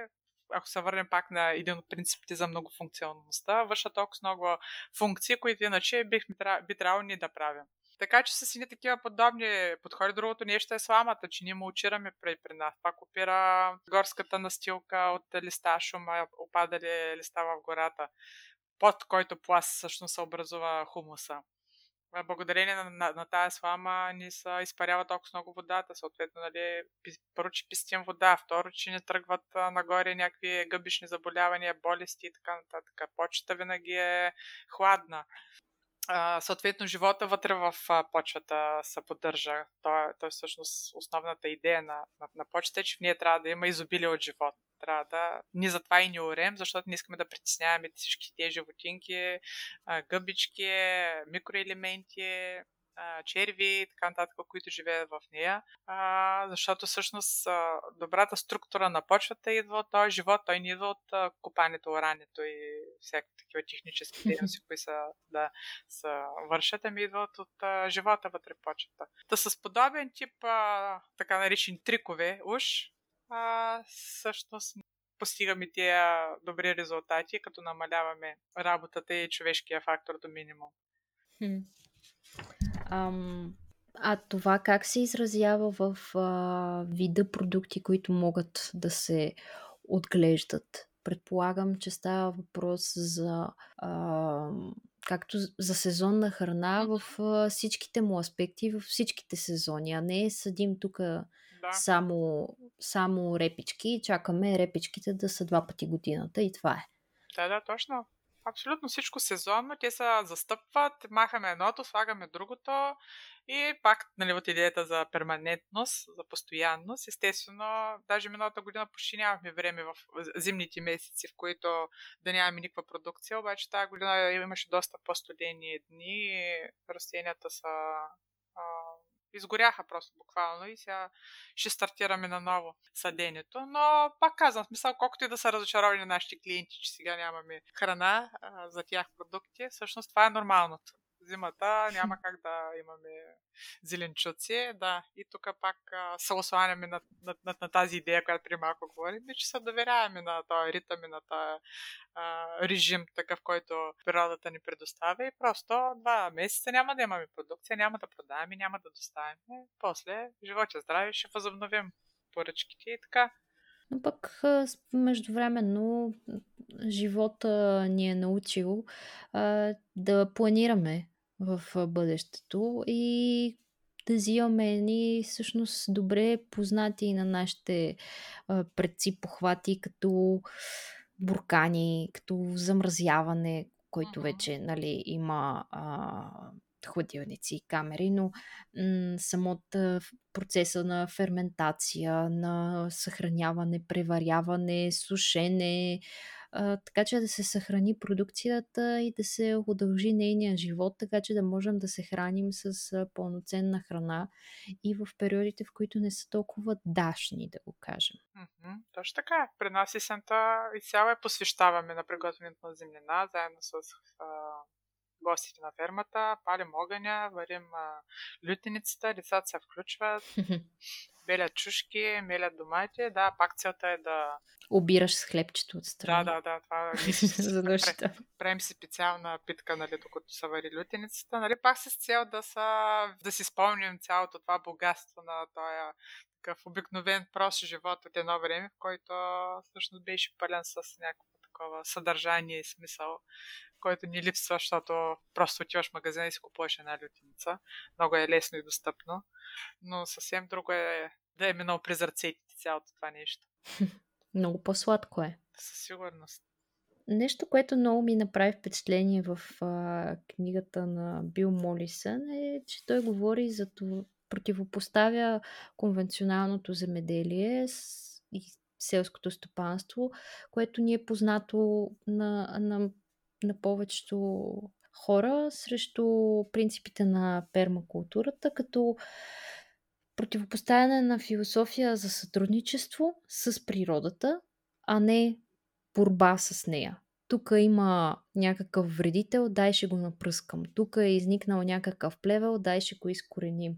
ако се върнем пак на един от принципите за многофункционалността, вършат толкова много функции, които иначе бихме, би трябвало ние да правим. Така че с едни такива подобни подходи. Другото нещо е сламата, че ние мулчираме при, при нас. Пак опира горската настилка от листа шума, опадали листа в гората, под който пласт всъщност се образува хумуса благодарение на, на, на тази слама ни се изпарява толкова много водата. Съответно, нали, първо, че пистим вода, второ, че не тръгват а, нагоре някакви гъбишни заболявания, болести и така нататък. Почта винаги е хладна. Съответно, живота вътре в почвата се поддържа. Той, той всъщност основната идея на, на, на почта е, че в нея трябва да има изобилие от живот трябва да... Ние затова и не орем, защото не искаме да притесняваме всички тези животинки, гъбички, микроелементи, черви и така нататък, които живеят в нея. А, защото всъщност добрата структура на почвата идва от този живот, той не идва от копането, орането и всякакви такива технически дейности, които са, да, са вършат, ами идват от а, живота вътре в почвата. Та с подобен тип а, така наречени трикове уж, а, всъщност постигаме тия добри резултати, като намаляваме работата и човешкия фактор до минимум. Ам, а това как се изразява в а, вида продукти, които могат да се отглеждат? Предполагам, че става въпрос за а, както за сезонна храна в а, всичките му аспекти, в всичките сезони, а не съдим тук да. само, само репички и чакаме репичките да са два пъти годината и това е. Да, да, точно. Абсолютно всичко сезонно. Те се застъпват, махаме едното, слагаме другото и пак нали, от идеята за перманентност, за постоянност. Естествено, даже миналата година почти нямахме време в зимните месеци, в които да нямаме никаква продукция, обаче тази година имаше доста по-студени дни и растенията са изгоряха просто буквално и сега ще стартираме наново съдението. Но пак казвам, смисъл, колкото и да са разочаровани нашите клиенти, че сега нямаме храна а, за тях продукти, всъщност това е нормалното зимата няма как да имаме зеленчуци. Да, и тук пак се осланяме на, на, на, на тази идея, която при малко говорим, че се доверяваме на този ритъм и на този режим, такъв, който природата ни предоставя и просто два месеца няма да имаме продукция, няма да продаваме, няма да доставяме. После, живота здраве, ще възобновим поръчките и така. Но пък междувременно живота ни е научил а, да планираме в бъдещето и да взимаме едни всъщност добре познати на нашите а, предци похвати, като буркани, като замразяване, който вече нали, има а, хладилници и камери, но м- самото процеса на ферментация, на съхраняване, преваряване, сушене, а, така че да се съхрани продукцията и да се удължи нейния живот, така че да можем да се храним с а, пълноценна храна и в периодите, в които не са толкова дашни, да го кажем. Mm-hmm, точно така. При нас есента изцяло е посвещаваме на приготвянето на землина, заедно с а, гостите на фермата, палим огъня, варим а, лютеницата, децата се включват, белят чушки, мелят домати. Да, пак целта е да... Обираш с хлебчето от страна. Да, да, да. Това нощта. Правим си специална питка, нали, докато са вари лютеницата. Нали, пак с цел да, са, да си спомним цялото това богатство на този такъв обикновен прост живот от едно време, в който всъщност беше пълен с някакво такова съдържание и смисъл, който ни липсва, защото просто отиваш в магазина и си купуваш една лютеница. Много е лесно и достъпно, но съвсем друго е да е минал през ръцете цялото това нещо. Много по-сладко е. Със сигурност. Нещо, което много ми направи впечатление в а, книгата на Бил Молисън е, че той говори за това, противопоставя конвенционалното земеделие с, и селското стопанство, което ни е познато на, на, на повечето хора срещу принципите на пермакултурата, като противопоставяне на философия за сътрудничество с природата, а не борба с нея. Тук има някакъв вредител, дай ще го напръскам. Тук е изникнал някакъв плевел, дай ще го изкореним.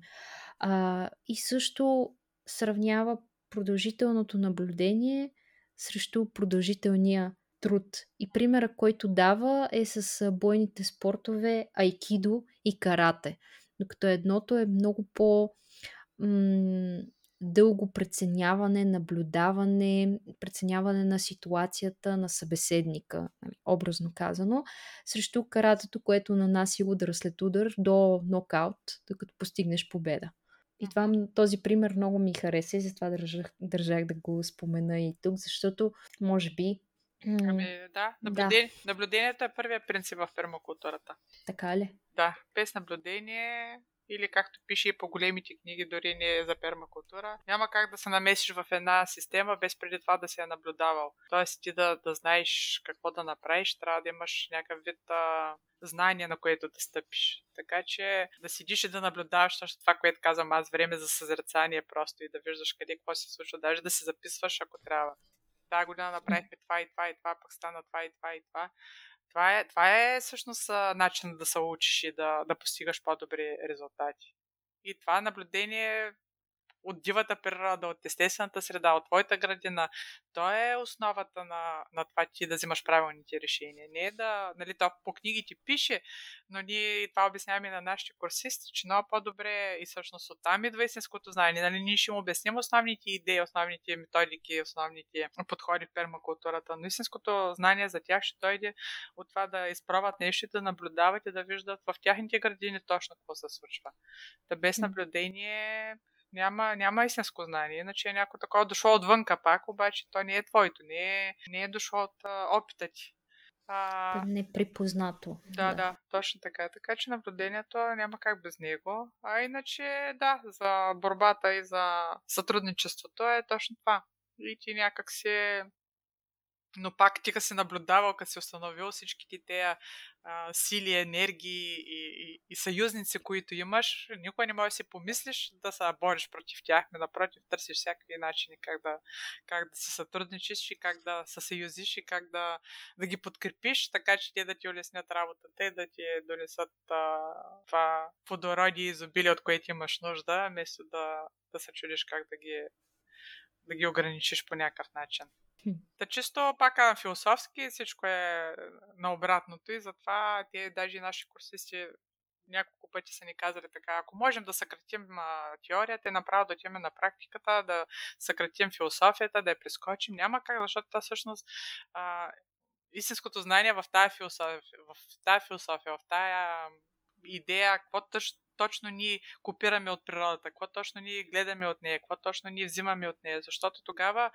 А, и също сравнява продължителното наблюдение срещу продължителния труд. И примера, който дава е с бойните спортове айкидо и карате. Докато едното е много по м- дълго преценяване, наблюдаване, преценяване на ситуацията на събеседника, нали, образно казано, срещу каратето, което нанася удар след удар до нокаут, докато постигнеш победа. И това, този пример много ми хареса и затова държах, държах да го спомена и тук, защото може би Ами да, наблюдение, да. наблюдението е първият принцип в пермакултурата. Така ли? Да, без наблюдение или както пише и по големите книги, дори не е за пермакултура, няма как да се намесиш в една система без преди това да се е наблюдавал. Тоест ти да, да знаеш какво да направиш, трябва да имаш някакъв вид а, знание, на което да стъпиш. Така че да седиш и да наблюдаваш точно това, което казвам аз, време за съзрецание просто и да виждаш къде какво се случва, даже да се записваш, ако трябва. Тази година направихме това и това и това, пък стана това и това и това. Това е, това е всъщност начин да се учиш и да, да постигаш по-добри резултати. И това наблюдение от дивата природа, от естествената среда, от твоята градина. То е основата на, на това ти да взимаш правилните решения. Не е да, нали, то по книгите пише, но ние това обясняваме на нашите курсисти, че много по-добре и всъщност оттам идва истинското знание. Нали, ние ще им обясним основните идеи, основните методики, основните подходи в пермакултурата, но истинското знание за тях ще дойде от това да изпробват нещо, да наблюдават и да виждат в тяхните градини точно какво се случва. Та без наблюдение няма, няма истинско знание, иначе е някой такова дошло отвънка пак, обаче то не е твоето, не е, не е дошло от а, опита ти. А... Неприпознато. Да, да, да, точно така. Така че наблюдението няма как без него. А иначе, да, за борбата и за сътрудничеството е точно това. И ти някак си но пак ти си наблюдавал, като си установил всичките тези сили, енергии и, и, и съюзници, които имаш, никога не можеш да си помислиш да се бориш против тях, но напротив, търсиш всякакви начини как да, как да се сътрудничиш и как да се съюзиш и как да, да ги подкрепиш, така че те да ти улеснят работата и да ти донесат а, това плодородие и изобилие, от което имаш нужда, вместо да, да се чудиш как да ги, да ги ограничиш по някакъв начин. Та чисто пак на философски всичко е на обратното и затова те даже и наши курсисти няколко пъти са ни казали така, ако можем да съкратим а, теорията и направо да отиваме на практиката, да съкратим философията, да я прескочим, няма как, защото това всъщност а, истинското знание в тази философия, в тази философия, в тази идея, какво точно точно ние копираме от природата, какво точно ние гледаме от нея, какво точно ние взимаме от нея, защото тогава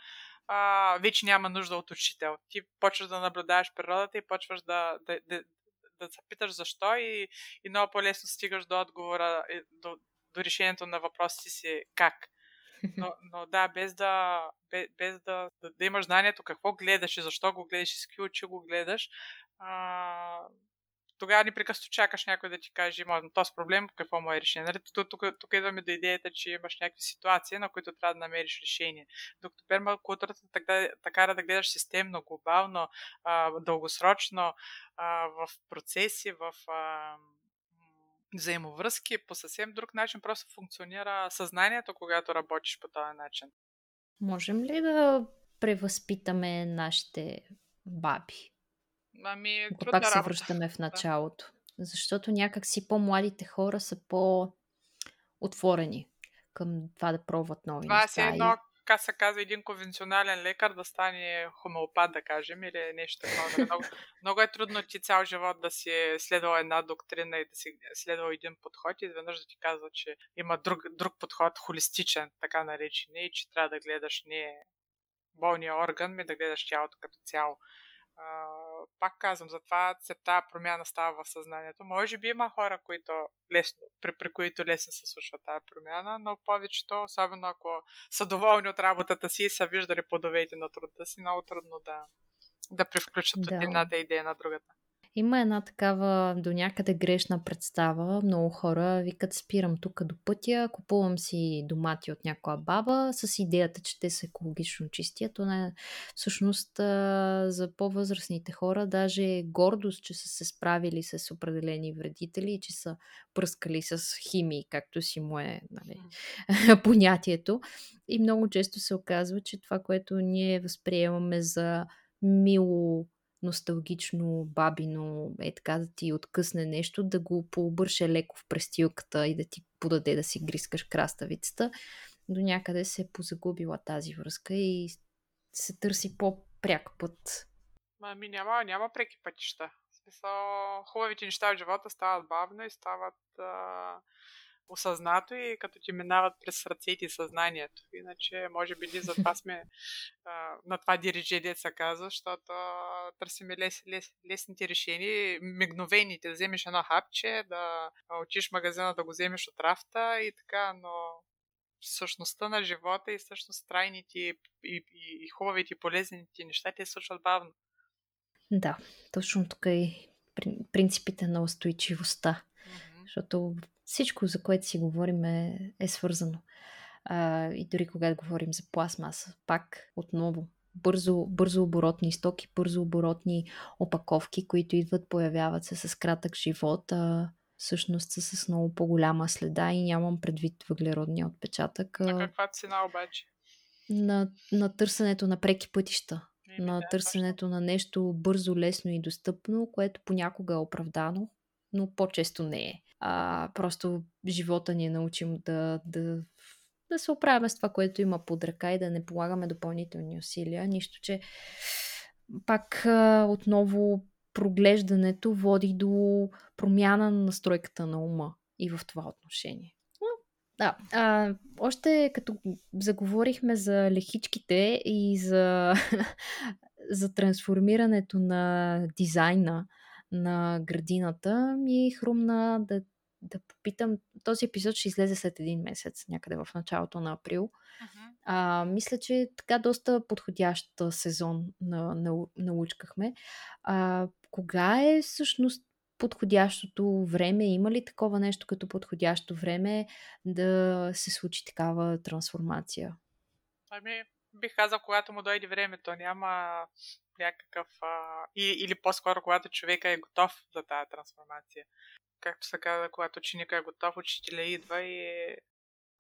а, вече няма нужда от учител. Ти почваш да наблюдаваш природата и почваш да, да, да, да се питаш защо и, и много по-лесно стигаш до отговора, до, до решението на въпросите си как. Но, но да, без да, без, без да, да, да имаш знанието какво гледаш и защо го гледаш и с какви очи го гледаш, а, тогава непрекъснато чакаш някой да ти каже, има този проблем, какво му е решение. Нали? Тук, тук, тук идваме до идеята, че имаш някакви ситуации, на които трябва да намериш решение. Докато пермакултурата така, така да гледаш системно, глобално, а, дългосрочно, а, в процеси, в а, взаимовръзки, по съвсем друг начин просто функционира съзнанието, когато работиш по този начин. Можем ли да превъзпитаме нашите баби? Ами, Ако пак се връщаме в началото. Да. Защото някак си по-младите хора са по-отворени към това да пробват нови това неща. Това е едно, как се казва, един конвенционален лекар да стане хомеопат, да кажем, или нещо такова. Нали? много, много е трудно ти цял живот да си е следвал една доктрина и да си следвал един подход и изведнъж да ти казва, че има друг, друг подход, холистичен, така наречен, и че трябва да гледаш не болния орган, ми да гледаш тялото като цяло пак казвам, затова тази промяна става в съзнанието. Може би има хора, които лесно, при, при които лесно се случва тази промяна, но повечето, особено ако са доволни от работата си и са виждали подовете на труда си, много трудно да, да превключат да. от едната идея на другата. Има една такава до някъде грешна представа. Много хора викат спирам тук до пътя, купувам си домати от някоя баба с идеята, че те са екологично чисти. То не всъщност за по-възрастните хора даже е гордост, че са се справили с определени вредители и че са пръскали с химии, както си му е нали, понятието. И много често се оказва, че това, което ние възприемаме за мило носталгично, бабино, е така да ти откъсне нещо, да го пообърше леко в престилката и да ти подаде да си грискаш краставицата. До някъде се е позагубила тази връзка и се търси по-пряк път. Ами няма, няма преки пътища. Смисъл, хубавите неща в живота стават бавно и стават а, осъзнато и като ти минават през ръцете и съзнанието. Иначе, може би, ние затова сме а, на това дирижение, се казва, защото търсиме лес, лес, лесните решения, мигновените, да вземеш едно хапче, да отиш в магазина да го вземеш от рафта и така, но същността на живота и всъщност трайните и, и, и хубавите и полезните неща те случват бавно. Да, точно тук е принципите на устойчивостта. Mm-hmm. Защото всичко, за което си говорим е, е свързано. А, и дори когато говорим за пластмаса, пак отново бързо, бързо оборотни стоки, бързо оборотни опаковки, които идват, появяват се с кратък живот, а всъщност са с много по-голяма следа и нямам предвид въглеродния отпечатък. На каква цена обаче? На, на търсенето на преки пътища. На да, търсенето точно. на нещо бързо, лесно и достъпно, което понякога е оправдано, но по-често не е. А, просто живота ни е научим да, да, да се оправяме с това, което има под ръка и да не полагаме допълнителни усилия. Нищо, че пак а, отново проглеждането води до промяна на настройката на ума и в това отношение. Да, а, още като заговорихме за лехичките и за, за трансформирането на дизайна на градината, ми хрумна да да попитам. Този епизод ще излезе след един месец, някъде в началото на април. Uh-huh. А, мисля, че е така доста подходящ сезон на, на, научкахме. А, кога е всъщност подходящото време? Има ли такова нещо като подходящо време да се случи такава трансформация? Ами, бих казал, когато му дойде времето, няма някакъв... А, и, или по-скоро, когато човека е готов за тази трансформация. Както се казва, когато ученика е готов, учителя идва и е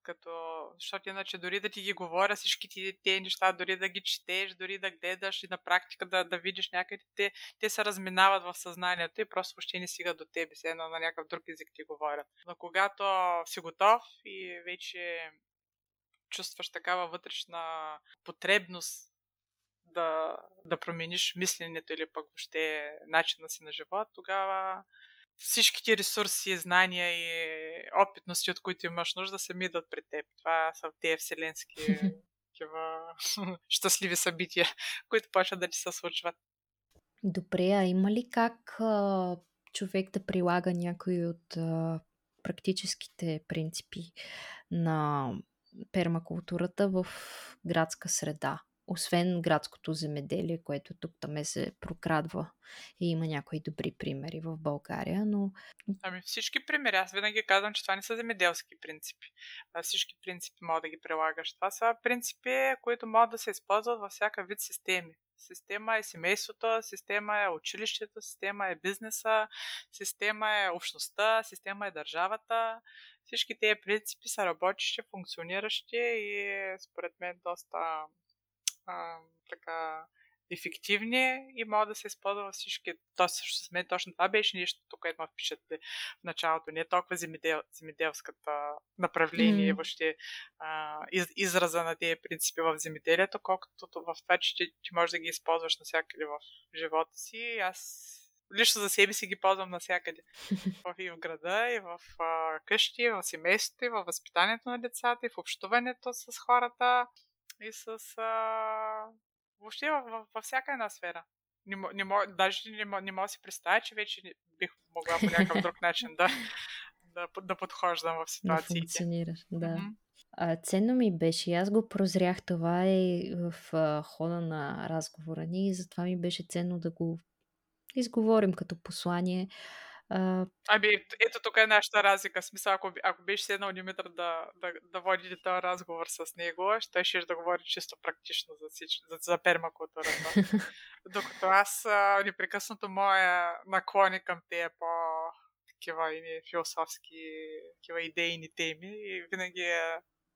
като... Защото иначе дори да ти ги говоря всички ти тези неща, дори да ги четеш, дори да гледаш и на практика да, да видиш някъде, те, те се разминават в съзнанието и просто въобще не стигат до тебе, все едно на някакъв друг език ти говорят. Но когато си готов и вече чувстваш такава вътрешна потребност да, да промениш мисленето или пък въобще начина си на живот, тогава всичките ресурси, знания и опитности, от които имаш нужда, сами идват при теб. Това са тези вселенски такива щастливи събития, които почват да ти се случват. Добре, а има ли как а, човек да прилага някои от а, практическите принципи на пермакултурата в градска среда? Освен градското земеделие, което тук там се прокрадва и има някои добри примери в България, но... Ами всички примери, аз винаги казвам, че това не са земеделски принципи. Всички принципи могат да ги прилагаш. Това са принципи, които могат да се използват във всяка вид системи. Система е семейството, система е училището, система е бизнеса, система е общността, система е държавата. Всички тези принципи са работещи, функциониращи и според мен доста а, така ефективни и могат да се използва във всички. То също с мен точно това беше нещо, което ме впечатли в началото. Не е толкова земедел, земеделската направление, mm. въобще а, из, израза на тези принципи в земеделието, колкото в това, че ти, ти можеш да ги използваш навсякъде в живота си. Аз лично за себе си ги ползвам навсякъде. и в града, и в а, къщи, и в семейството, и в възпитанието на децата, и в общуването с хората и с... А... Въобще във, във всяка една сфера. Не, не, даже не, не мога да си представя, че вече бих могла по някакъв друг начин да, да, да подхождам в ситуациите. Да функционираш, да. Mm-hmm. А, ценно ми беше. Аз го прозрях това и в а, хода на разговора ни и затова ми беше ценно да го изговорим като послание. А... Ами, ето тук е нашата разлика. Смисъл, ако, ако беше седнал Димитър да, да, да води този разговор с него, ще ще да говори чисто практично за, всич, за, за пермакултурата. Докато аз а, непрекъснато моя наклони към тези по такива философски, такива идейни теми и винаги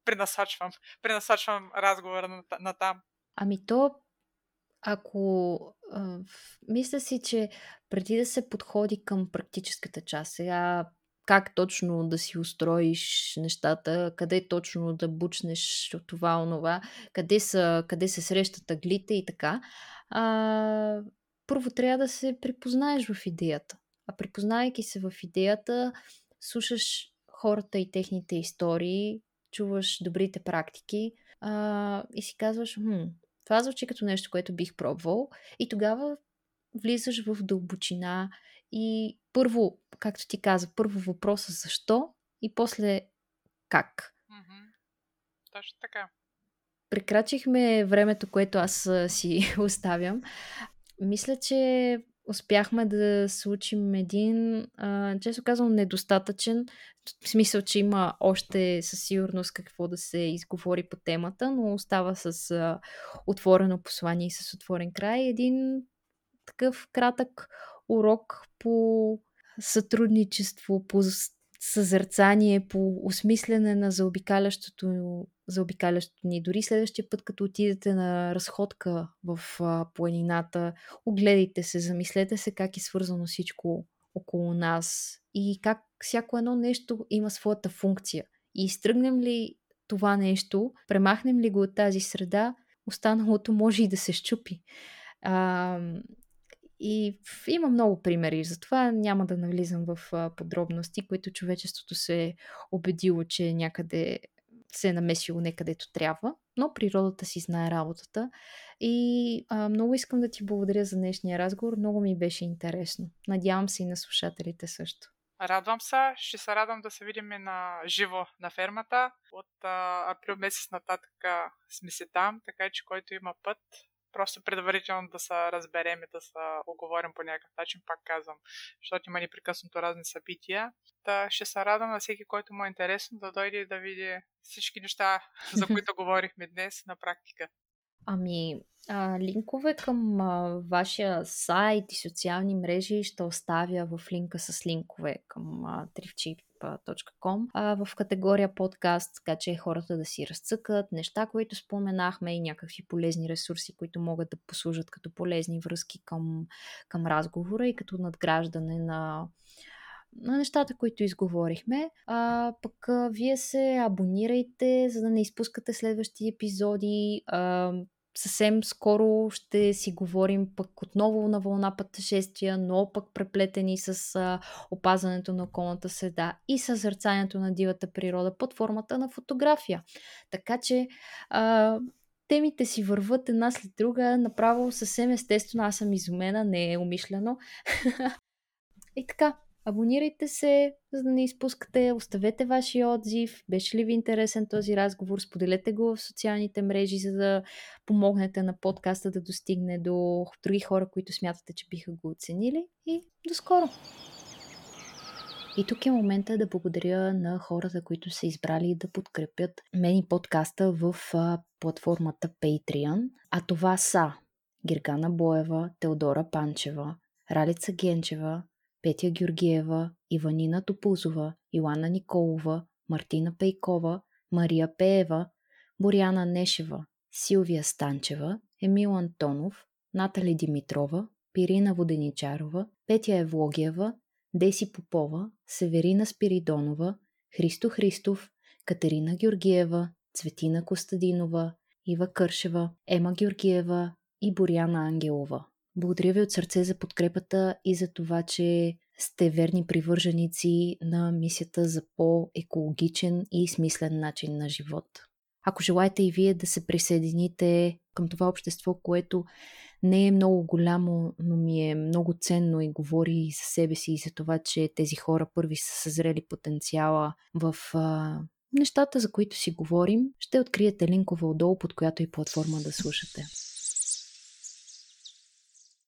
пренасочвам, пренасочвам разговора на, на там. Ами то ако а, мисля си, че преди да се подходи към практическата част, сега как точно да си устроиш нещата, къде точно да бучнеш от това, онова, къде, са, къде се срещат аглите и така, а, първо трябва да се припознаеш в идеята. А припознавайки се в идеята, слушаш хората и техните истории, чуваш добрите практики а, и си казваш, хм, това звучи като нещо, което бих пробвал. И тогава влизаш в дълбочина и първо, както ти каза, първо въпроса защо и после как. Mm-hmm. Точно така. Прекрачихме времето, което аз си оставям. Мисля, че успяхме да случим един, а, често казвам, недостатъчен, в смисъл, че има още със сигурност какво да се изговори по темата, но остава с а, отворено послание и с отворен край. Един такъв кратък урок по сътрудничество, по съзерцание, по осмислене на заобикалящото, заобикалящото ни. Дори следващия път, като отидете на разходка в а, планината, огледайте се, замислете се как е свързано всичко около нас и как всяко едно нещо има своята функция. И изтръгнем ли това нещо, премахнем ли го от тази среда, останалото може и да се щупи. А, и има много примери, затова няма да навлизам в подробности, които човечеството се е убедило, че някъде се е намесило некъдето трябва, но природата си знае работата. И а, много искам да ти благодаря за днешния разговор, много ми беше интересно. Надявам се и на слушателите също. Радвам се. Ще се радвам да се видим на живо на фермата. От а, април месец нататък сме си там, така че който има път, просто предварително да се разберем и да се оговорим по някакъв начин, пак казвам, защото има непрекъснато разни събития. Та ще се радвам на всеки, който му е интересно да дойде и да види всички неща, за които говорихме днес на практика. Ами, а, линкове към а, вашия сайт и социални мрежи ще оставя в линка с линкове към а, а, в категория подкаст, така че хората да си разцъкат неща, които споменахме и някакви полезни ресурси, които могат да послужат като полезни връзки към, към разговора и като надграждане на на нещата, които изговорихме. А, пък а, вие се абонирайте, за да не изпускате следващи епизоди. А, съвсем скоро ще си говорим пък отново на вълна пътешествия, но пък преплетени с а, опазването на околната среда и съзърцанието на дивата природа под формата на фотография. Така че а, темите си върват една след друга, направо съвсем естествено, аз съм изумена, не е умишлено. и така, Абонирайте се, за да не изпускате, оставете вашия отзив, беше ли ви интересен този разговор, споделете го в социалните мрежи, за да помогнете на подкаста да достигне до други хора, които смятате, че биха го оценили и до скоро! И тук е момента да благодаря на хората, които са избрали да подкрепят мен и подкаста в платформата Patreon. А това са Гергана Боева, Теодора Панчева, Ралица Генчева, Петя Георгиева, Иванина Топузова, Илана Николова, Мартина Пейкова, Мария Пеева, Боряна Нешева, Силвия Станчева, Емил Антонов, Натали Димитрова, Пирина Воденичарова, Петя Евлогиева, Деси Попова, Северина Спиридонова, Христо Христов, Катерина Георгиева, Цветина Костадинова, Ива Кършева, Ема Георгиева и Боряна Ангелова. Благодаря ви от сърце за подкрепата и за това, че сте верни привърженици на мисията за по-екологичен и смислен начин на живот. Ако желаете и вие да се присъедините към това общество, което не е много голямо, но ми е много ценно и говори и за себе си и за това, че тези хора първи са съзрели потенциала в а, нещата, за които си говорим, ще откриете линкове отдолу, под която и платформа да слушате.